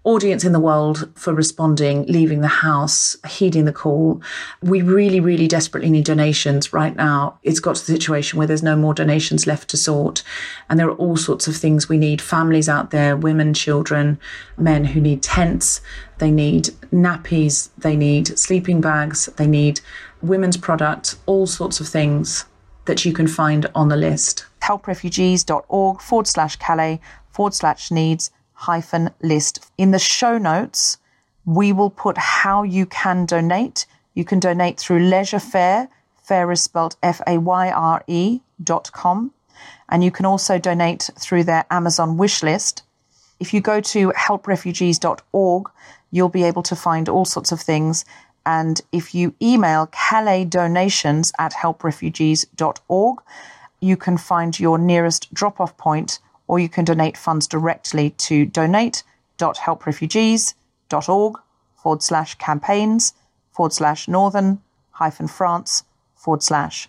audience in the world for responding, leaving the house, heeding the call. We really, really desperately need donations right now. It's got to the situation where there's no more donations left to sort. And there are all sorts of things we need families out there, women, children, men who need tents, they need nappies, they need sleeping bags, they need women's products, all sorts of things that you can find on the list. helprefugees.org forward slash Calais forward slash needs hyphen list. In the show notes, we will put how you can donate. You can donate through Leisure Fair. Fair is spelled F A Y R E dot com. And you can also donate through their Amazon wish list. If you go to helprefugees.org, you'll be able to find all sorts of things. And if you email Calais donations at helprefugees.org, you can find your nearest drop off point or you can donate funds directly to donate.helprefugees.org forward slash campaigns forward slash northern hyphen France forward slash.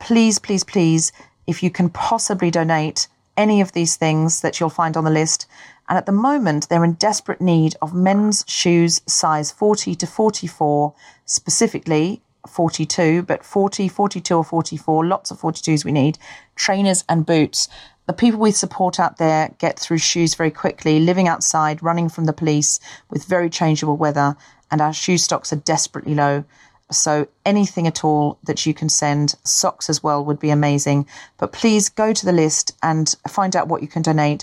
Please, please, please, if you can possibly donate any of these things that you'll find on the list. And at the moment, they're in desperate need of men's shoes size 40 to 44, specifically 42, but 40, 42 or 44, lots of 42s we need, trainers and boots. The people we support out there get through shoes very quickly, living outside, running from the police with very changeable weather, and our shoe stocks are desperately low. So anything at all that you can send, socks as well would be amazing. But please go to the list and find out what you can donate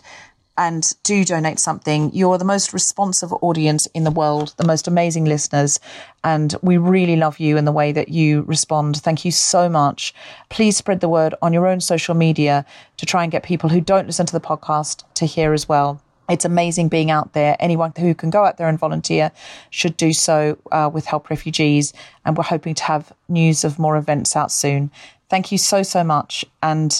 and do donate something. You're the most responsive audience in the world, the most amazing listeners, and we really love you in the way that you respond. Thank you so much. Please spread the word on your own social media to try and get people who don't listen to the podcast to hear as well. It's amazing being out there. Anyone who can go out there and volunteer should do so uh, with Help Refugees. And we're hoping to have news of more events out soon. Thank you so, so much. And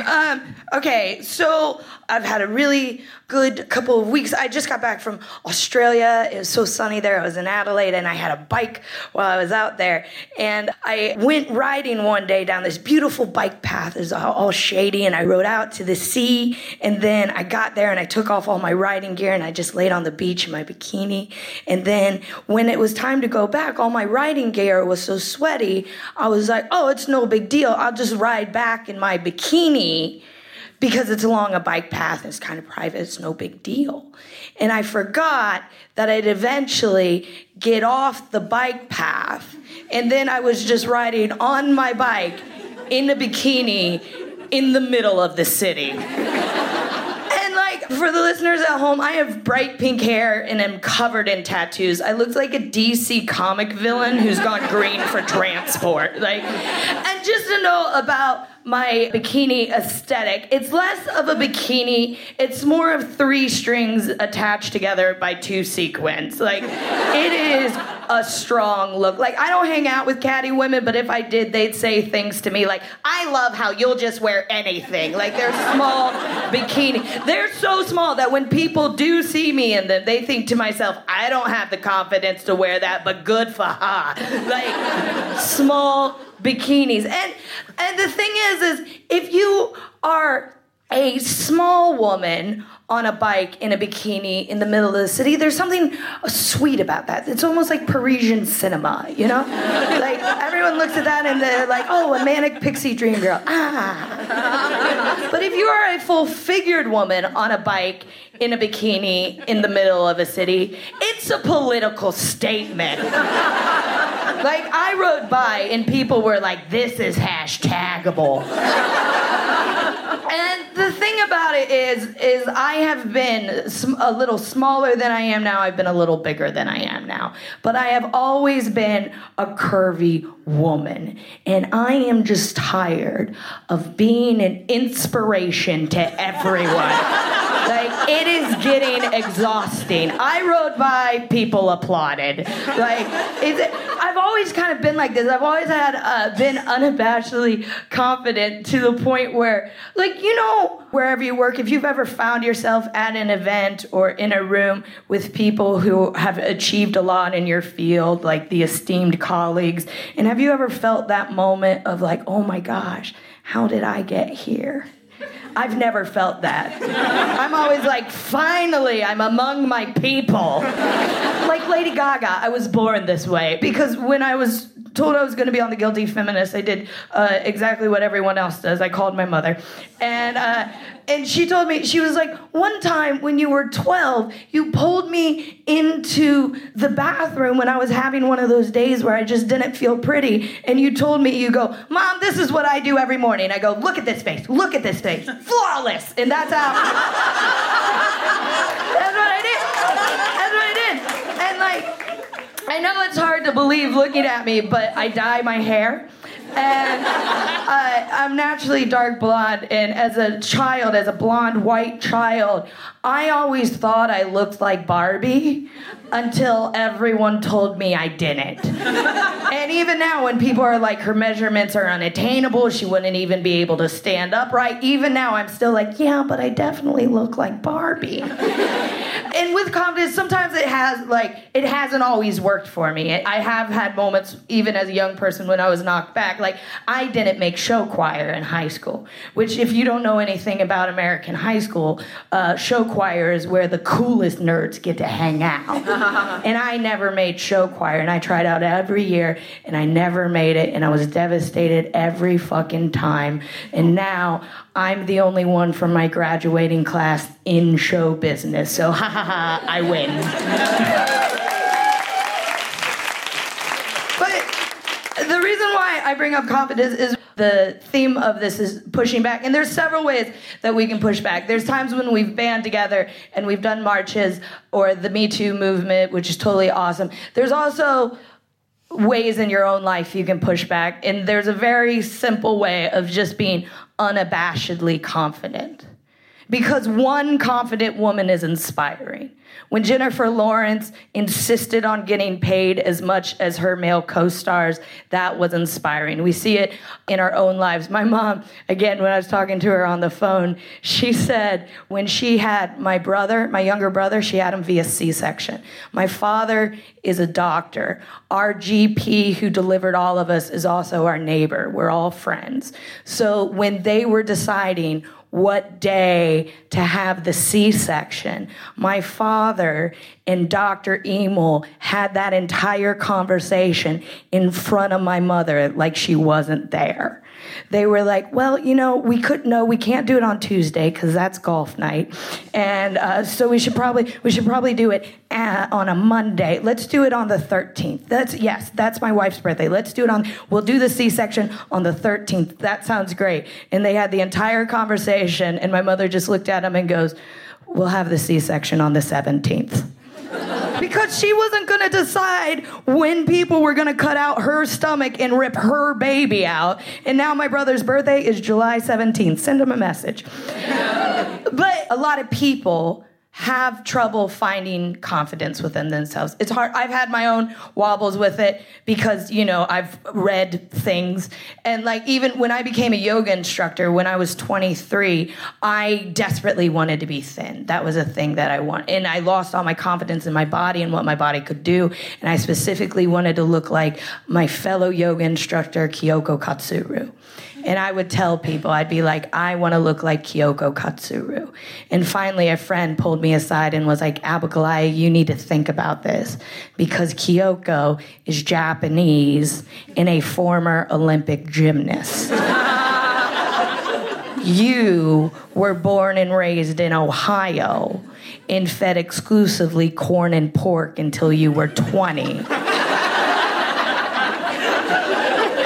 Um, okay, so I've had a really good couple of weeks. I just got back from Australia. It was so sunny there. I was in Adelaide and I had a bike while I was out there. And I went riding one day down this beautiful bike path. It was all, shady and I rode out to the sea. And then I got there and I took off all my riding gear and I just laid on the beach in my bikini. And then when it was time to go back, all my riding gear was so sweaty. I was like, oh, it's no big deal. I'll just ride back in my bikini because it's along a bike path it's kind of private, it's no big deal. And I forgot that I'd eventually get off the bike path and then I was just riding on my bike in a bikini in the middle of the city. And like for the listeners at home, I have bright pink hair and am covered in tattoos. I look like a DC comic villain who's gone green for transport. Like, and just to know about my bikini aesthetic. It's less of a bikini, it's more of three strings attached together by two sequins. Like, it is a strong look. Like, I don't hang out with catty women, but if I did, they'd say things to me like, I love how you'll just wear anything. Like, they're small bikini. They're so small that when people do see me in them, they think to myself, I don't have the confidence to wear that, but good for her. Like, small bikinis. And and the thing is is if you are a small woman on a bike in a bikini in the middle of the city, there's something sweet about that. It's almost like Parisian cinema, you know? like everyone looks at that and they're like, oh, a manic pixie dream girl. Ah. but if you are a full figured woman on a bike in a bikini in the middle of a city, it's a political statement. Like I rode by and people were like, this is hashtagable. and the thing about it is, is I have been a little smaller than I am now. I've been a little bigger than I am now. But I have always been a curvy woman. And I am just tired of being an inspiration to everyone. like, it is getting exhausting. I rode by, people applauded. Like, it's, I've always kind of been like this. I've always had uh, been unabashedly confident to the point where, like, you know, wherever you work, if you've ever found yourself at an event or in a room with people who have achieved a lot in your field, like the esteemed colleagues, and have you ever felt that moment of like, oh my gosh, how did I get here? I've never felt that. I'm always like, finally, I'm among my people. like Lady Gaga, I was born this way because when I was told I was going to be on The Guilty Feminist, I did uh, exactly what everyone else does. I called my mother, and uh, and she told me she was like, one time when you were 12, you pulled me into the bathroom when I was having one of those days where I just didn't feel pretty, and you told me, you go, Mom, this is what I do every morning. I go, look at this face, look at this face, flawless, and that's how. that's what I did. That's what I did. And like, I know it's hard to believe looking at me, but I dye my hair. And uh, I'm naturally dark blonde. And as a child, as a blonde white child, I always thought I looked like Barbie until everyone told me I didn't. and even now, when people are like, her measurements are unattainable, she wouldn't even be able to stand upright, even now, I'm still like, yeah, but I definitely look like Barbie. and with confidence, sometimes it has like it hasn't always worked for me. I have had moments, even as a young person, when I was knocked back. Like I didn't make show choir in high school, which, if you don't know anything about American high school, uh, show choir is where the coolest nerds get to hang out. and I never made show choir, and I tried out every year, and I never made it, and I was devastated every fucking time. And now I'm the only one from my graduating class in show business. So, ha ha ha, I win. but the reason why I bring up confidence is the theme of this is pushing back. And there's several ways that we can push back. There's times when we've band together and we've done marches or the Me Too movement, which is totally awesome. There's also ways in your own life you can push back. And there's a very simple way of just being unabashedly confident. Because one confident woman is inspiring. When Jennifer Lawrence insisted on getting paid as much as her male co stars, that was inspiring. We see it in our own lives. My mom, again, when I was talking to her on the phone, she said when she had my brother, my younger brother, she had him via C section. My father is a doctor. Our GP who delivered all of us is also our neighbor. We're all friends. So when they were deciding, what day to have the C section. My father and Dr. Emil had that entire conversation in front of my mother like she wasn't there. They were like, well, you know, we couldn't, no, we can't do it on Tuesday because that's golf night. And uh, so we should probably, we should probably do it uh, on a Monday. Let's do it on the 13th. That's, yes, that's my wife's birthday. Let's do it on, we'll do the C section on the 13th. That sounds great. And they had the entire conversation, and my mother just looked at him and goes, we'll have the C section on the 17th because she wasn't going to decide when people were going to cut out her stomach and rip her baby out. And now my brother's birthday is July 17th. Send him a message. but a lot of people have trouble finding confidence within themselves. It's hard. I've had my own wobbles with it because, you know, I've read things. And like, even when I became a yoga instructor when I was 23, I desperately wanted to be thin. That was a thing that I want. And I lost all my confidence in my body and what my body could do. And I specifically wanted to look like my fellow yoga instructor, Kyoko Katsuru. And I would tell people, I'd be like, I want to look like Kyoko Katsuru. And finally, a friend pulled me aside and was like, Abigoliah, you need to think about this because Kyoko is Japanese and a former Olympic gymnast. you were born and raised in Ohio and fed exclusively corn and pork until you were 20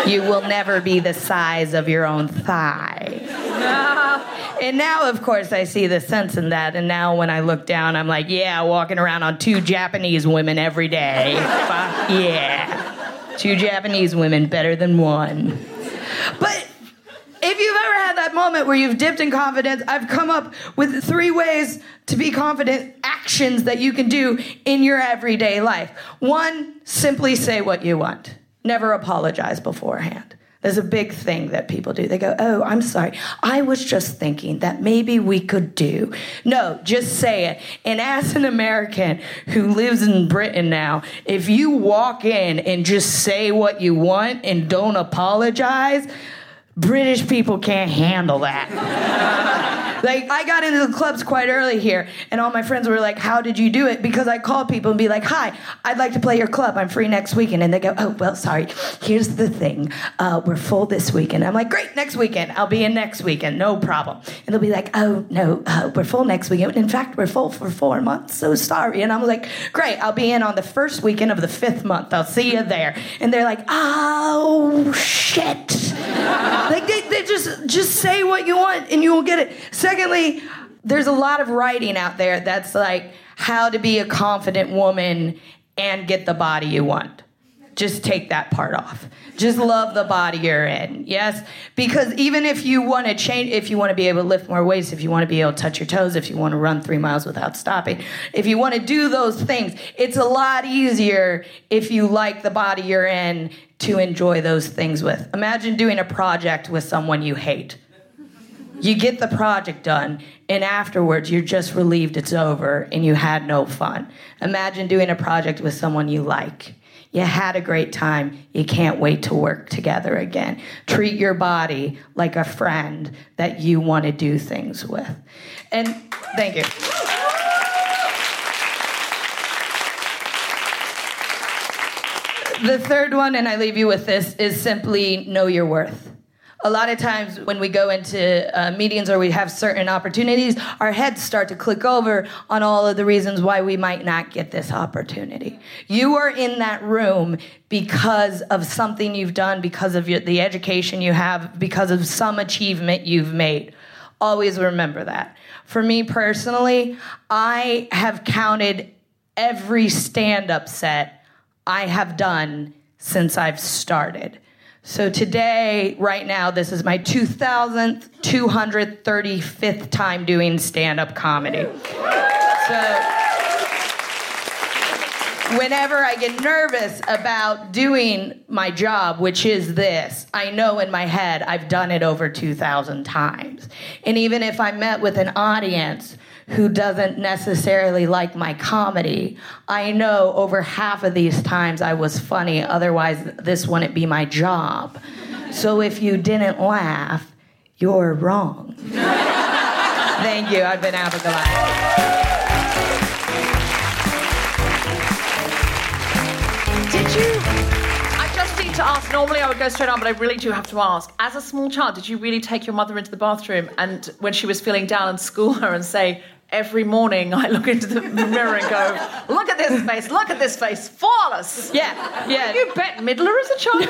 you will never be the size of your own thigh. And now, of course, I see the sense in that. And now, when I look down, I'm like, yeah, walking around on two Japanese women every day. Fuck yeah. Two Japanese women, better than one. But if you've ever had that moment where you've dipped in confidence, I've come up with three ways to be confident actions that you can do in your everyday life. One, simply say what you want. Never apologize beforehand. There's a big thing that people do. They go, Oh, I'm sorry. I was just thinking that maybe we could do. No, just say it. And as an American who lives in Britain now, if you walk in and just say what you want and don't apologize, British people can't handle that. like, I got into the clubs quite early here, and all my friends were like, How did you do it? Because I call people and be like, Hi, I'd like to play your club. I'm free next weekend. And they go, Oh, well, sorry. Here's the thing uh, we're full this weekend. I'm like, Great, next weekend. I'll be in next weekend. No problem. And they'll be like, Oh, no, uh, we're full next weekend. In fact, we're full for four months. So sorry. And I'm like, Great, I'll be in on the first weekend of the fifth month. I'll see you there. And they're like, Oh, shit. Like, they, they just, just say what you want and you will get it. Secondly, there's a lot of writing out there that's like how to be a confident woman and get the body you want. Just take that part off. Just love the body you're in. Yes? Because even if you want to change, if you want to be able to lift more weights, if you want to be able to touch your toes, if you want to run three miles without stopping, if you want to do those things, it's a lot easier if you like the body you're in to enjoy those things with. Imagine doing a project with someone you hate. You get the project done, and afterwards you're just relieved it's over and you had no fun. Imagine doing a project with someone you like. You had a great time. You can't wait to work together again. Treat your body like a friend that you want to do things with. And thank you. The third one, and I leave you with this, is simply know your worth. A lot of times when we go into uh, meetings or we have certain opportunities, our heads start to click over on all of the reasons why we might not get this opportunity. You are in that room because of something you've done, because of your, the education you have, because of some achievement you've made. Always remember that. For me personally, I have counted every stand up set I have done since I've started. So today, right now, this is my 2,235th time doing stand up comedy. So whenever I get nervous about doing my job, which is this, I know in my head I've done it over 2,000 times. And even if I met with an audience who doesn't necessarily like my comedy, I know over half of these times I was funny, otherwise, this wouldn't be my job. So if you didn't laugh, you're wrong. Thank you. I've been Abigoliah. Did you? I just need to ask. Normally, I would go straight on, but I really do have to ask. As a small child, did you really take your mother into the bathroom and, when she was feeling down, and school her and say, "Every morning, I look into the mirror and go, look at this face, look at this face, flawless." Yeah, yeah. You Bette Midler as a child.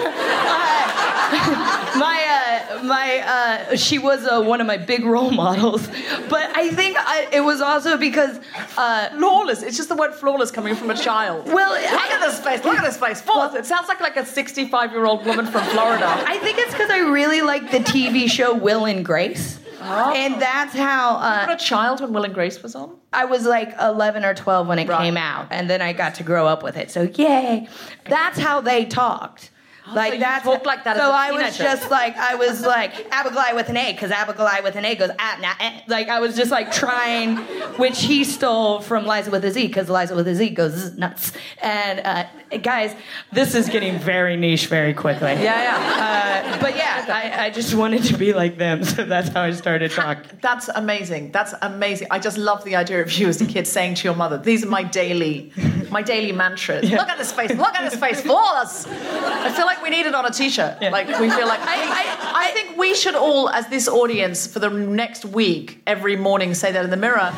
my uh, my uh, she was uh, one of my big role models, but I think I, it was also because uh, flawless. It's just the word flawless coming from a child. Well, look at this face. Look at this face. Flawless. It sounds like like a 65 year old woman from Florida. I think it's because I really like the TV show Will and Grace. Oh. And that's how. Uh, a child when Will and Grace was on? I was like 11 or 12 when it Right. came out, and then I got to grow up with it. So yay! That's how they talked. Like so you that's talked like that as So a I was just like I was like Abigail with an A because Abigail with an A goes ah nah eh. like I was just like trying, which he stole from Liza with a Z because Liza with a Z goes nuts. And uh, guys, this is getting very niche very quickly. Yeah, yeah. Uh, but yeah, I, I just wanted to be like them, so that's how I started talking. That's amazing. That's amazing. I just love the idea of you as a kid saying to your mother, "These are my daily, my daily mantras. Look at this face. Look at this face. Flawless." I feel like we need it on a t-shirt. Like we feel like I, I, I think we should all, as this audience, for the next week, every morning, say that in the mirror,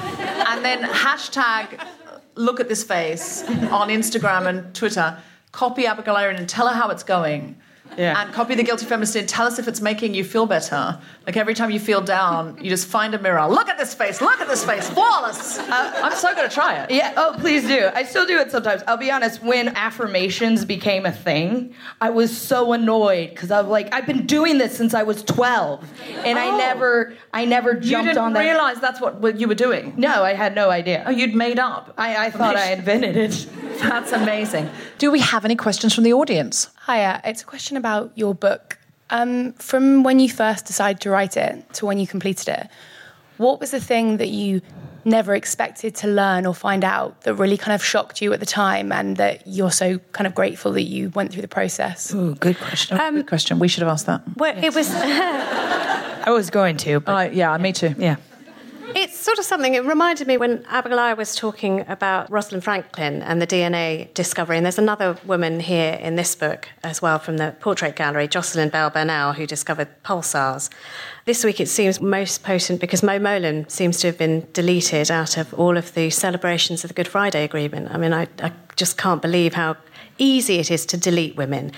and then hashtag look at this face on Instagram and Twitter. Copy Abigail Iron and tell her how it's going. Yeah. And copy the guilty feminist and tell us if it's making you feel better. Like every time you feel down, you just find a mirror. Look at this face. Look at this face. Flawless. Uh, I'm so gonna try it. Yeah, oh, please do. I still do it sometimes. I'll be honest, when affirmations became a thing, I was so annoyed because I was like, I've been doing this since I was 12. And I Oh. never I never jumped You jumped didn't on that. realize that's what what you were doing. No, I had no idea. Oh, you'd made up. I, I thought I invented it. That's amazing. Do we have any questions from the audience? Hiya, it's a question about your book. Um, from when you first decided to write it to when you completed it, what was the thing that you never expected to learn or find out that really kind of shocked you at the time and that you're so kind of grateful that you went through the process? Ooh, good question. Um, good question. We should have asked that. Well, it was. I was going to. But Uh, yeah, me too. Yeah. It's sort of something, it reminded me when Abigoliah was talking about Rosalind Franklin and the DNA discovery. And there's another woman here in this book as well from the Portrait Gallery, Jocelyn Bell Burnell, who discovered pulsars. This week it seems most potent because Mo Mowlam seems to have been deleted out of all of the celebrations of the Good Friday Agreement. I mean, I, I just can't believe how easy it is to delete women.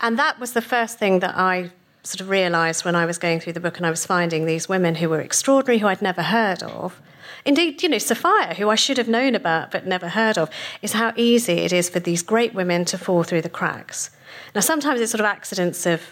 And that was the first thing that I sort of realised when I was going through the book and I was finding these women who were extraordinary, who I'd never heard of. Indeed, you know, Sophia, who I should have known about but never heard of, is how easy it is for these great women to fall through the cracks. Now, sometimes it's sort of accidents of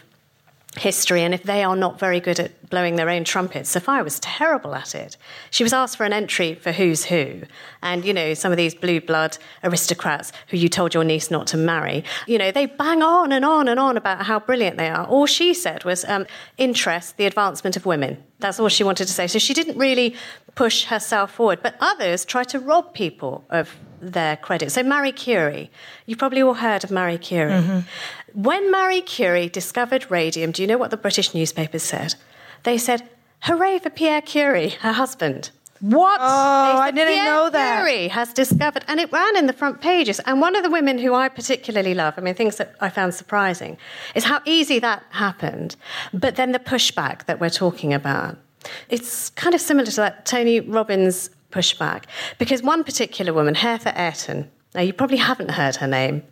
history, and if they are not very good at blowing their own trumpets, Sophia was terrible at it. She was asked for an entry for Who's Who, and you know, some of these blue blood aristocrats who you told your niece not to marry, you know, they bang on and on and on about how brilliant they are. All she said was um, interest, the advancement of women. That's all she wanted to say. So she didn't really push herself forward, but others try to rob people of their credit. So Marie Curie, you've probably all heard of Marie Curie. Mm-hmm. When Marie Curie discovered radium, do you know what the British newspapers said? They said, "Hooray for Pierre Curie, her husband." What? Oh, I didn't Pierre know that. Curie has discovered, and it ran in the front pages. And one of the women who I particularly love, I mean, things that I found surprising, is how easy that happened. But then the pushback that we're talking about. It's kind of similar to that Tony Robbins pushback, because one particular woman, Hertha Ayrton, now you probably haven't heard her name,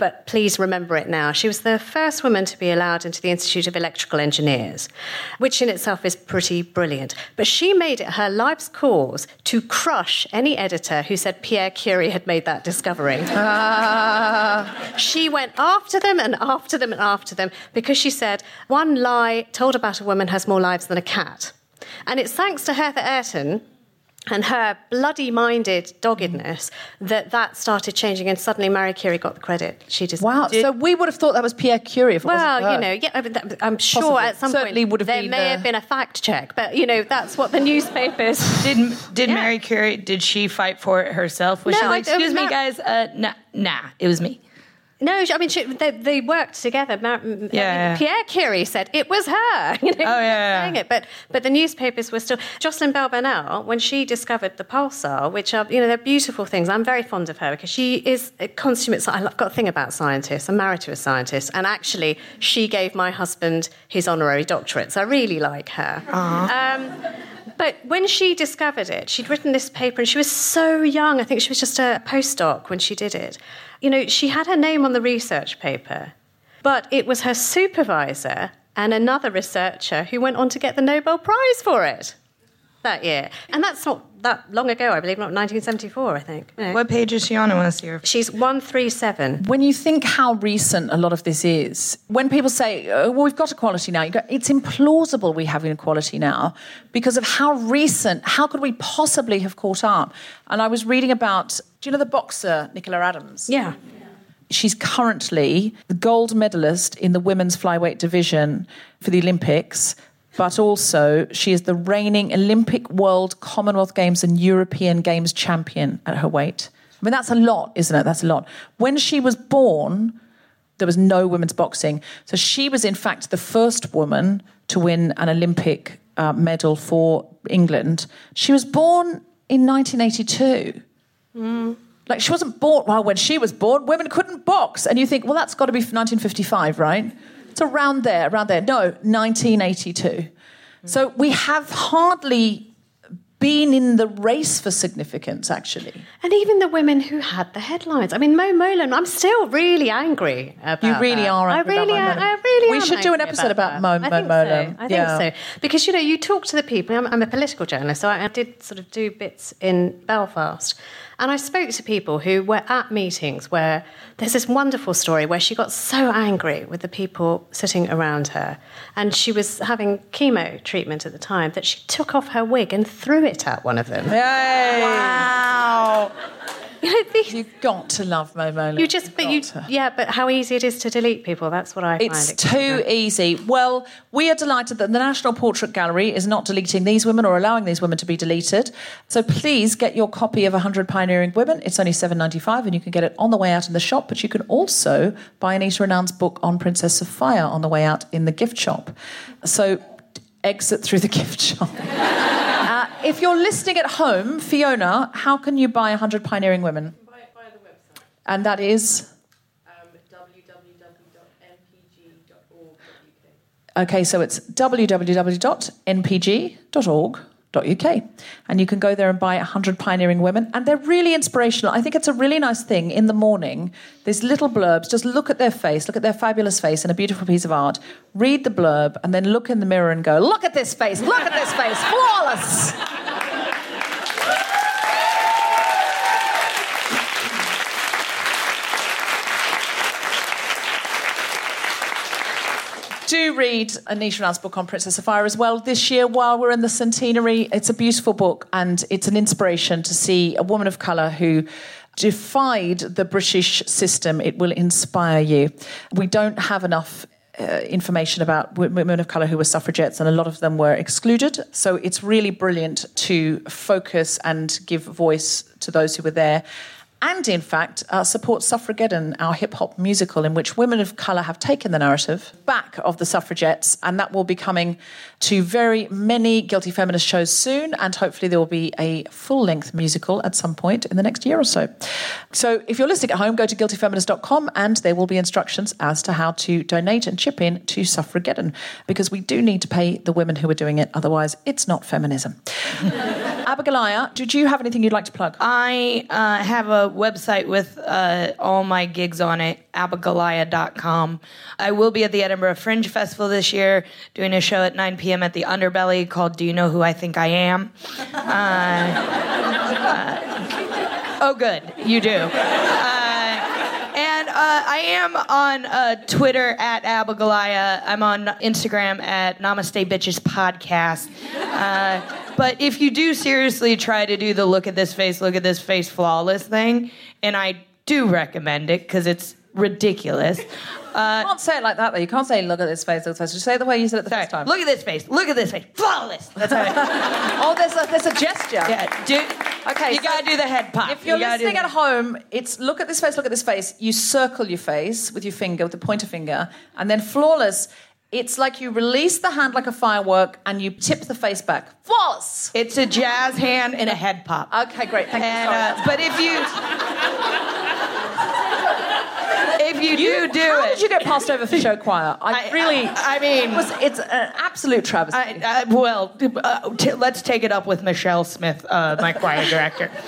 but please remember it now. She was the first woman to be allowed into the Institute of Electrical Engineers, which in itself is pretty brilliant. But she made it her life's cause to crush any editor who said Pierre Curie had made that discovery. she went after them and after them and after them because she said one lie told about a woman has more lives than a cat. And it's thanks to Hertha Ayrton and her bloody minded doggedness that that started changing and suddenly Marie Curie got the credit she deserved. Wow. So we would have thought that was Pierre Curie if it Well, wasn't for you know, yeah, but that- I'm sure Possibly. at some Certainly point would have there been may the- have been a fact check, but you know that's what the newspapers Did did Mary Curie? Did she fight for it herself? Was No, she like, I- it was excuse me, Mar- guys? Uh, nah, nah, it was me. No, I mean she, they, they worked together. Mar- m- Yeah. Pierre Curie said it was her. You know, Oh, yeah. saying it, but but the newspapers were still. Jocelyn Bell Burnell, when she discovered the pulsar, which are you know they're beautiful things. I'm very fond of her because she is a consummate. I've got a thing about scientists. I'm married to a scientist, and actually she gave my husband his honorary doctorate. So I really like her. But when she discovered it, she'd written this paper and she was so young. I think she was just a postdoc when she did it. You know, she had her name on the research paper, but it was her supervisor and another researcher who went on to get the Nobel Prize for it that year. And that's not that long ago, I believe, not 1974, I think. You know. What page is she on? I want to see her. She's 137. When you think how recent a lot of this is, when people say, oh, well, we've got equality now, you go, it's implausible we have inequality now because of how recent, how could we possibly have caught up? And I was reading about, do you know the boxer, Nicola Adams? Yeah. She's currently the gold medalist in the women's flyweight division for the Olympics, but also she is the reigning Olympic, World, Commonwealth Games, and European Games champion at her weight. I mean, that's a lot, isn't it? That's a lot. When she was born, there was no women's boxing. So she was, in fact, the first woman to win an Olympic uh, medal for England. She was born in 1982. Like she wasn't born. Well, when she was born, women couldn't box, and you think, well, that's got to be 1955, right? It's around there, around there. No, 1982. So we have hardly been in the race for significance, actually. And even the women who had the headlines. I mean, Mo Mowlam, I'm still really angry about You really that. are angry I really about Mo am. I really We should do an episode about that. Mo- I Mo think Mowlam. So. I think Yeah. so. Because, you know, you talk to the people. I'm, I'm a political journalist, so I, I did sort of do bits in Belfast. And I spoke to people who were at meetings where there's this wonderful story where she got so angry with the people sitting around her. And she was having chemo treatment at the time that she took off her wig and threw it at one of them. Wow. You know, these, You've got to love Mo Mowlam. you just, but you, yeah, but how easy it is to delete people. That's what I find. It's extraordinary. too easy. Well, we are delighted that the National Portrait Gallery is not deleting these women or allowing these women to be deleted. So please get your copy of 100 Pioneering Women. It's only seven ninety five, and you can get it on the way out in the shop, but you can also buy Anita Anand's book on Princess Sophia on the way out in the gift shop. So exit through the gift shop. If you're listening at home, Fiona, how can you buy 100 Pioneering Women? And that is? Um, www.npg.org.uk. Okay, so it's www.npg.org. And you can go there and buy 100 Pioneering Women. And they're really inspirational. I think it's a really nice thing in the morning. These little blurbs, just look at their face, look at their fabulous face and a beautiful piece of art. Read the blurb and then look in the mirror and go, look at this face, look at this face, flawless. Do read Anita Anand's book on Princess Sophia as well this year while we're in the centenary. It's a beautiful book and it's an inspiration to see a woman of colour who defied the British system. It will inspire you. We don't have enough uh, information about women of colour who were suffragettes, and a lot of them were excluded. So it's really brilliant to focus and give voice to those who were there and in fact uh, support Suffrageddon, our hip hop musical, in which women of colour have taken the narrative back of the suffragettes, and that will be coming to very many Guilty Feminist shows soon, and hopefully there will be a full length musical at some point in the next year or so. So if you're listening at home, go to guiltyfeminist.com and there will be instructions as to how to donate and chip in to Suffrageddon, because we do need to pay the women who are doing it, otherwise, it's not feminism. Abigoliah, did you have anything you'd like to plug? I uh, have a website with uh, all my gigs on it, abigoliah.com. I will be at the Edinburgh Fringe Festival this year doing a show at 9 p.m. at the Underbelly called Do You Know Who I Think I Am? Uh, uh, oh, good. You do. Uh, and uh, I am on uh, Twitter at Abigoliah. I'm on Instagram at Namaste Bitches Podcast. But if you do seriously try to do the look at this face, look at this face flawless thing, and I do recommend it because it's ridiculous. Uh, you can't say it like that though. You can't say "look at this face." Look at this face. Just say it the way you said it the sorry, first time. Look at this face. Look at this face. Flawless. That's how. It, oh, there's a there's a gesture. Yeah. Do, okay. You so gotta do the head pop. If you're you listening at home, it's look at this face. Look at this face. You circle your face with your finger, with the pointer finger, and then flawless. It's like you release the hand like a firework and you tip the face back. False. It's a jazz hand and a head pop. Okay, great. Thank and, you. Uh, but if you if you, You- do do how it, did you get passed over for show choir? I, I- really, I- I mean- it was, it's an absolute travesty. I, I, well, uh, t- let's take it up with Michelle Smith, uh, my choir director.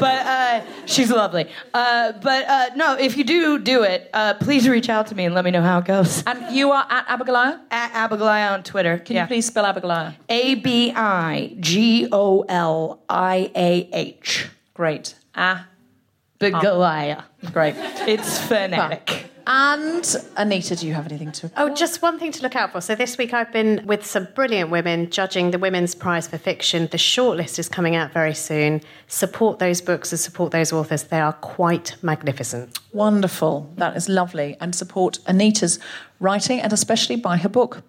But uh, she's lovely. Uh, but uh, no, if you do do it, uh, please reach out to me and let me know how it goes. and you are at Abigoliah. At Abigoliah on Twitter. Can you please spell Abigoliah? A B I G O L I A H. Great. Ah, Abigoliah. great. It's phonetic. And Anita, do you have anything to? Oh, just one thing to look out for. So this week I've been with some brilliant women judging the Women's Prize for Fiction. The shortlist is coming out very soon. Support those books and support those authors. They are quite magnificent. Wonderful. That is lovely. And support Anita's writing and especially buy her book.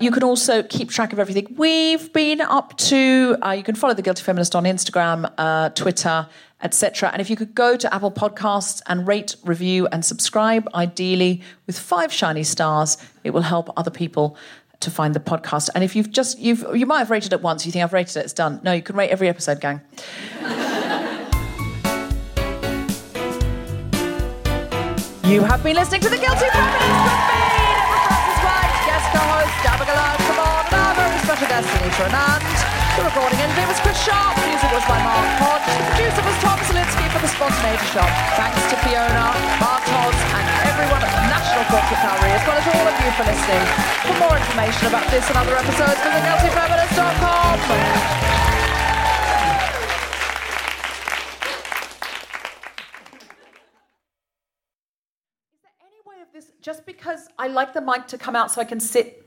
You can also keep track of everything we've been up to. Uh, you can follow The Guilty Feminist on Instagram, uh, Twitter, etc. And if you could go to Apple Podcasts and rate, review, and subscribe, ideally with five shiny stars, it will help other people to find the podcast. And if you've just you've you might have rated it once, you think I've rated it, it's done. No, you can rate every episode, gang. You have been listening to The Guilty Feminist guest co-host Abigoliah Schamaun, and our very special guest Anita Anand. The recording engineer was Chris Sharp, music was by Mark Hodge, the producer was Tom Salinsky for The Spontaneity Shop. Thanks to Fiona, Mark Hodge, and everyone at the National Portrait Gallery, as well as all of you for listening. For more information about this and other episodes, visit this just because I like the mic to come out so I can sit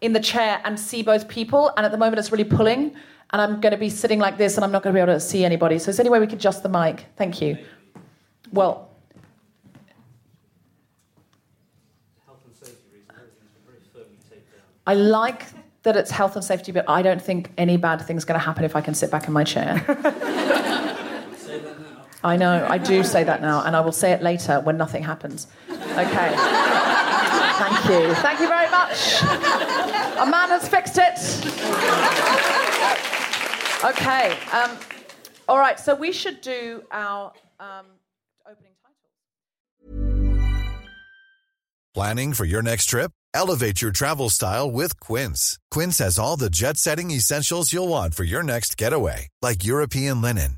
in the chair and see both people. And at the moment, it's really pulling, and I'm going to be sitting like this, and I'm not going to be able to see anybody. So, is there any way we could adjust the mic? Thank you. Well, I like that it's health and safety, but I don't think any bad thing's going to happen if I can sit back in my chair. I know, I do say that now, and I will say it later when nothing happens. Okay. Thank you. Thank you very much. A man has fixed it. Okay. Um, all right, so we should do our um, opening title. Planning for your next trip? Elevate your travel style with Quince. Quince has all the jet setting essentials you'll want for your next getaway, like European linen,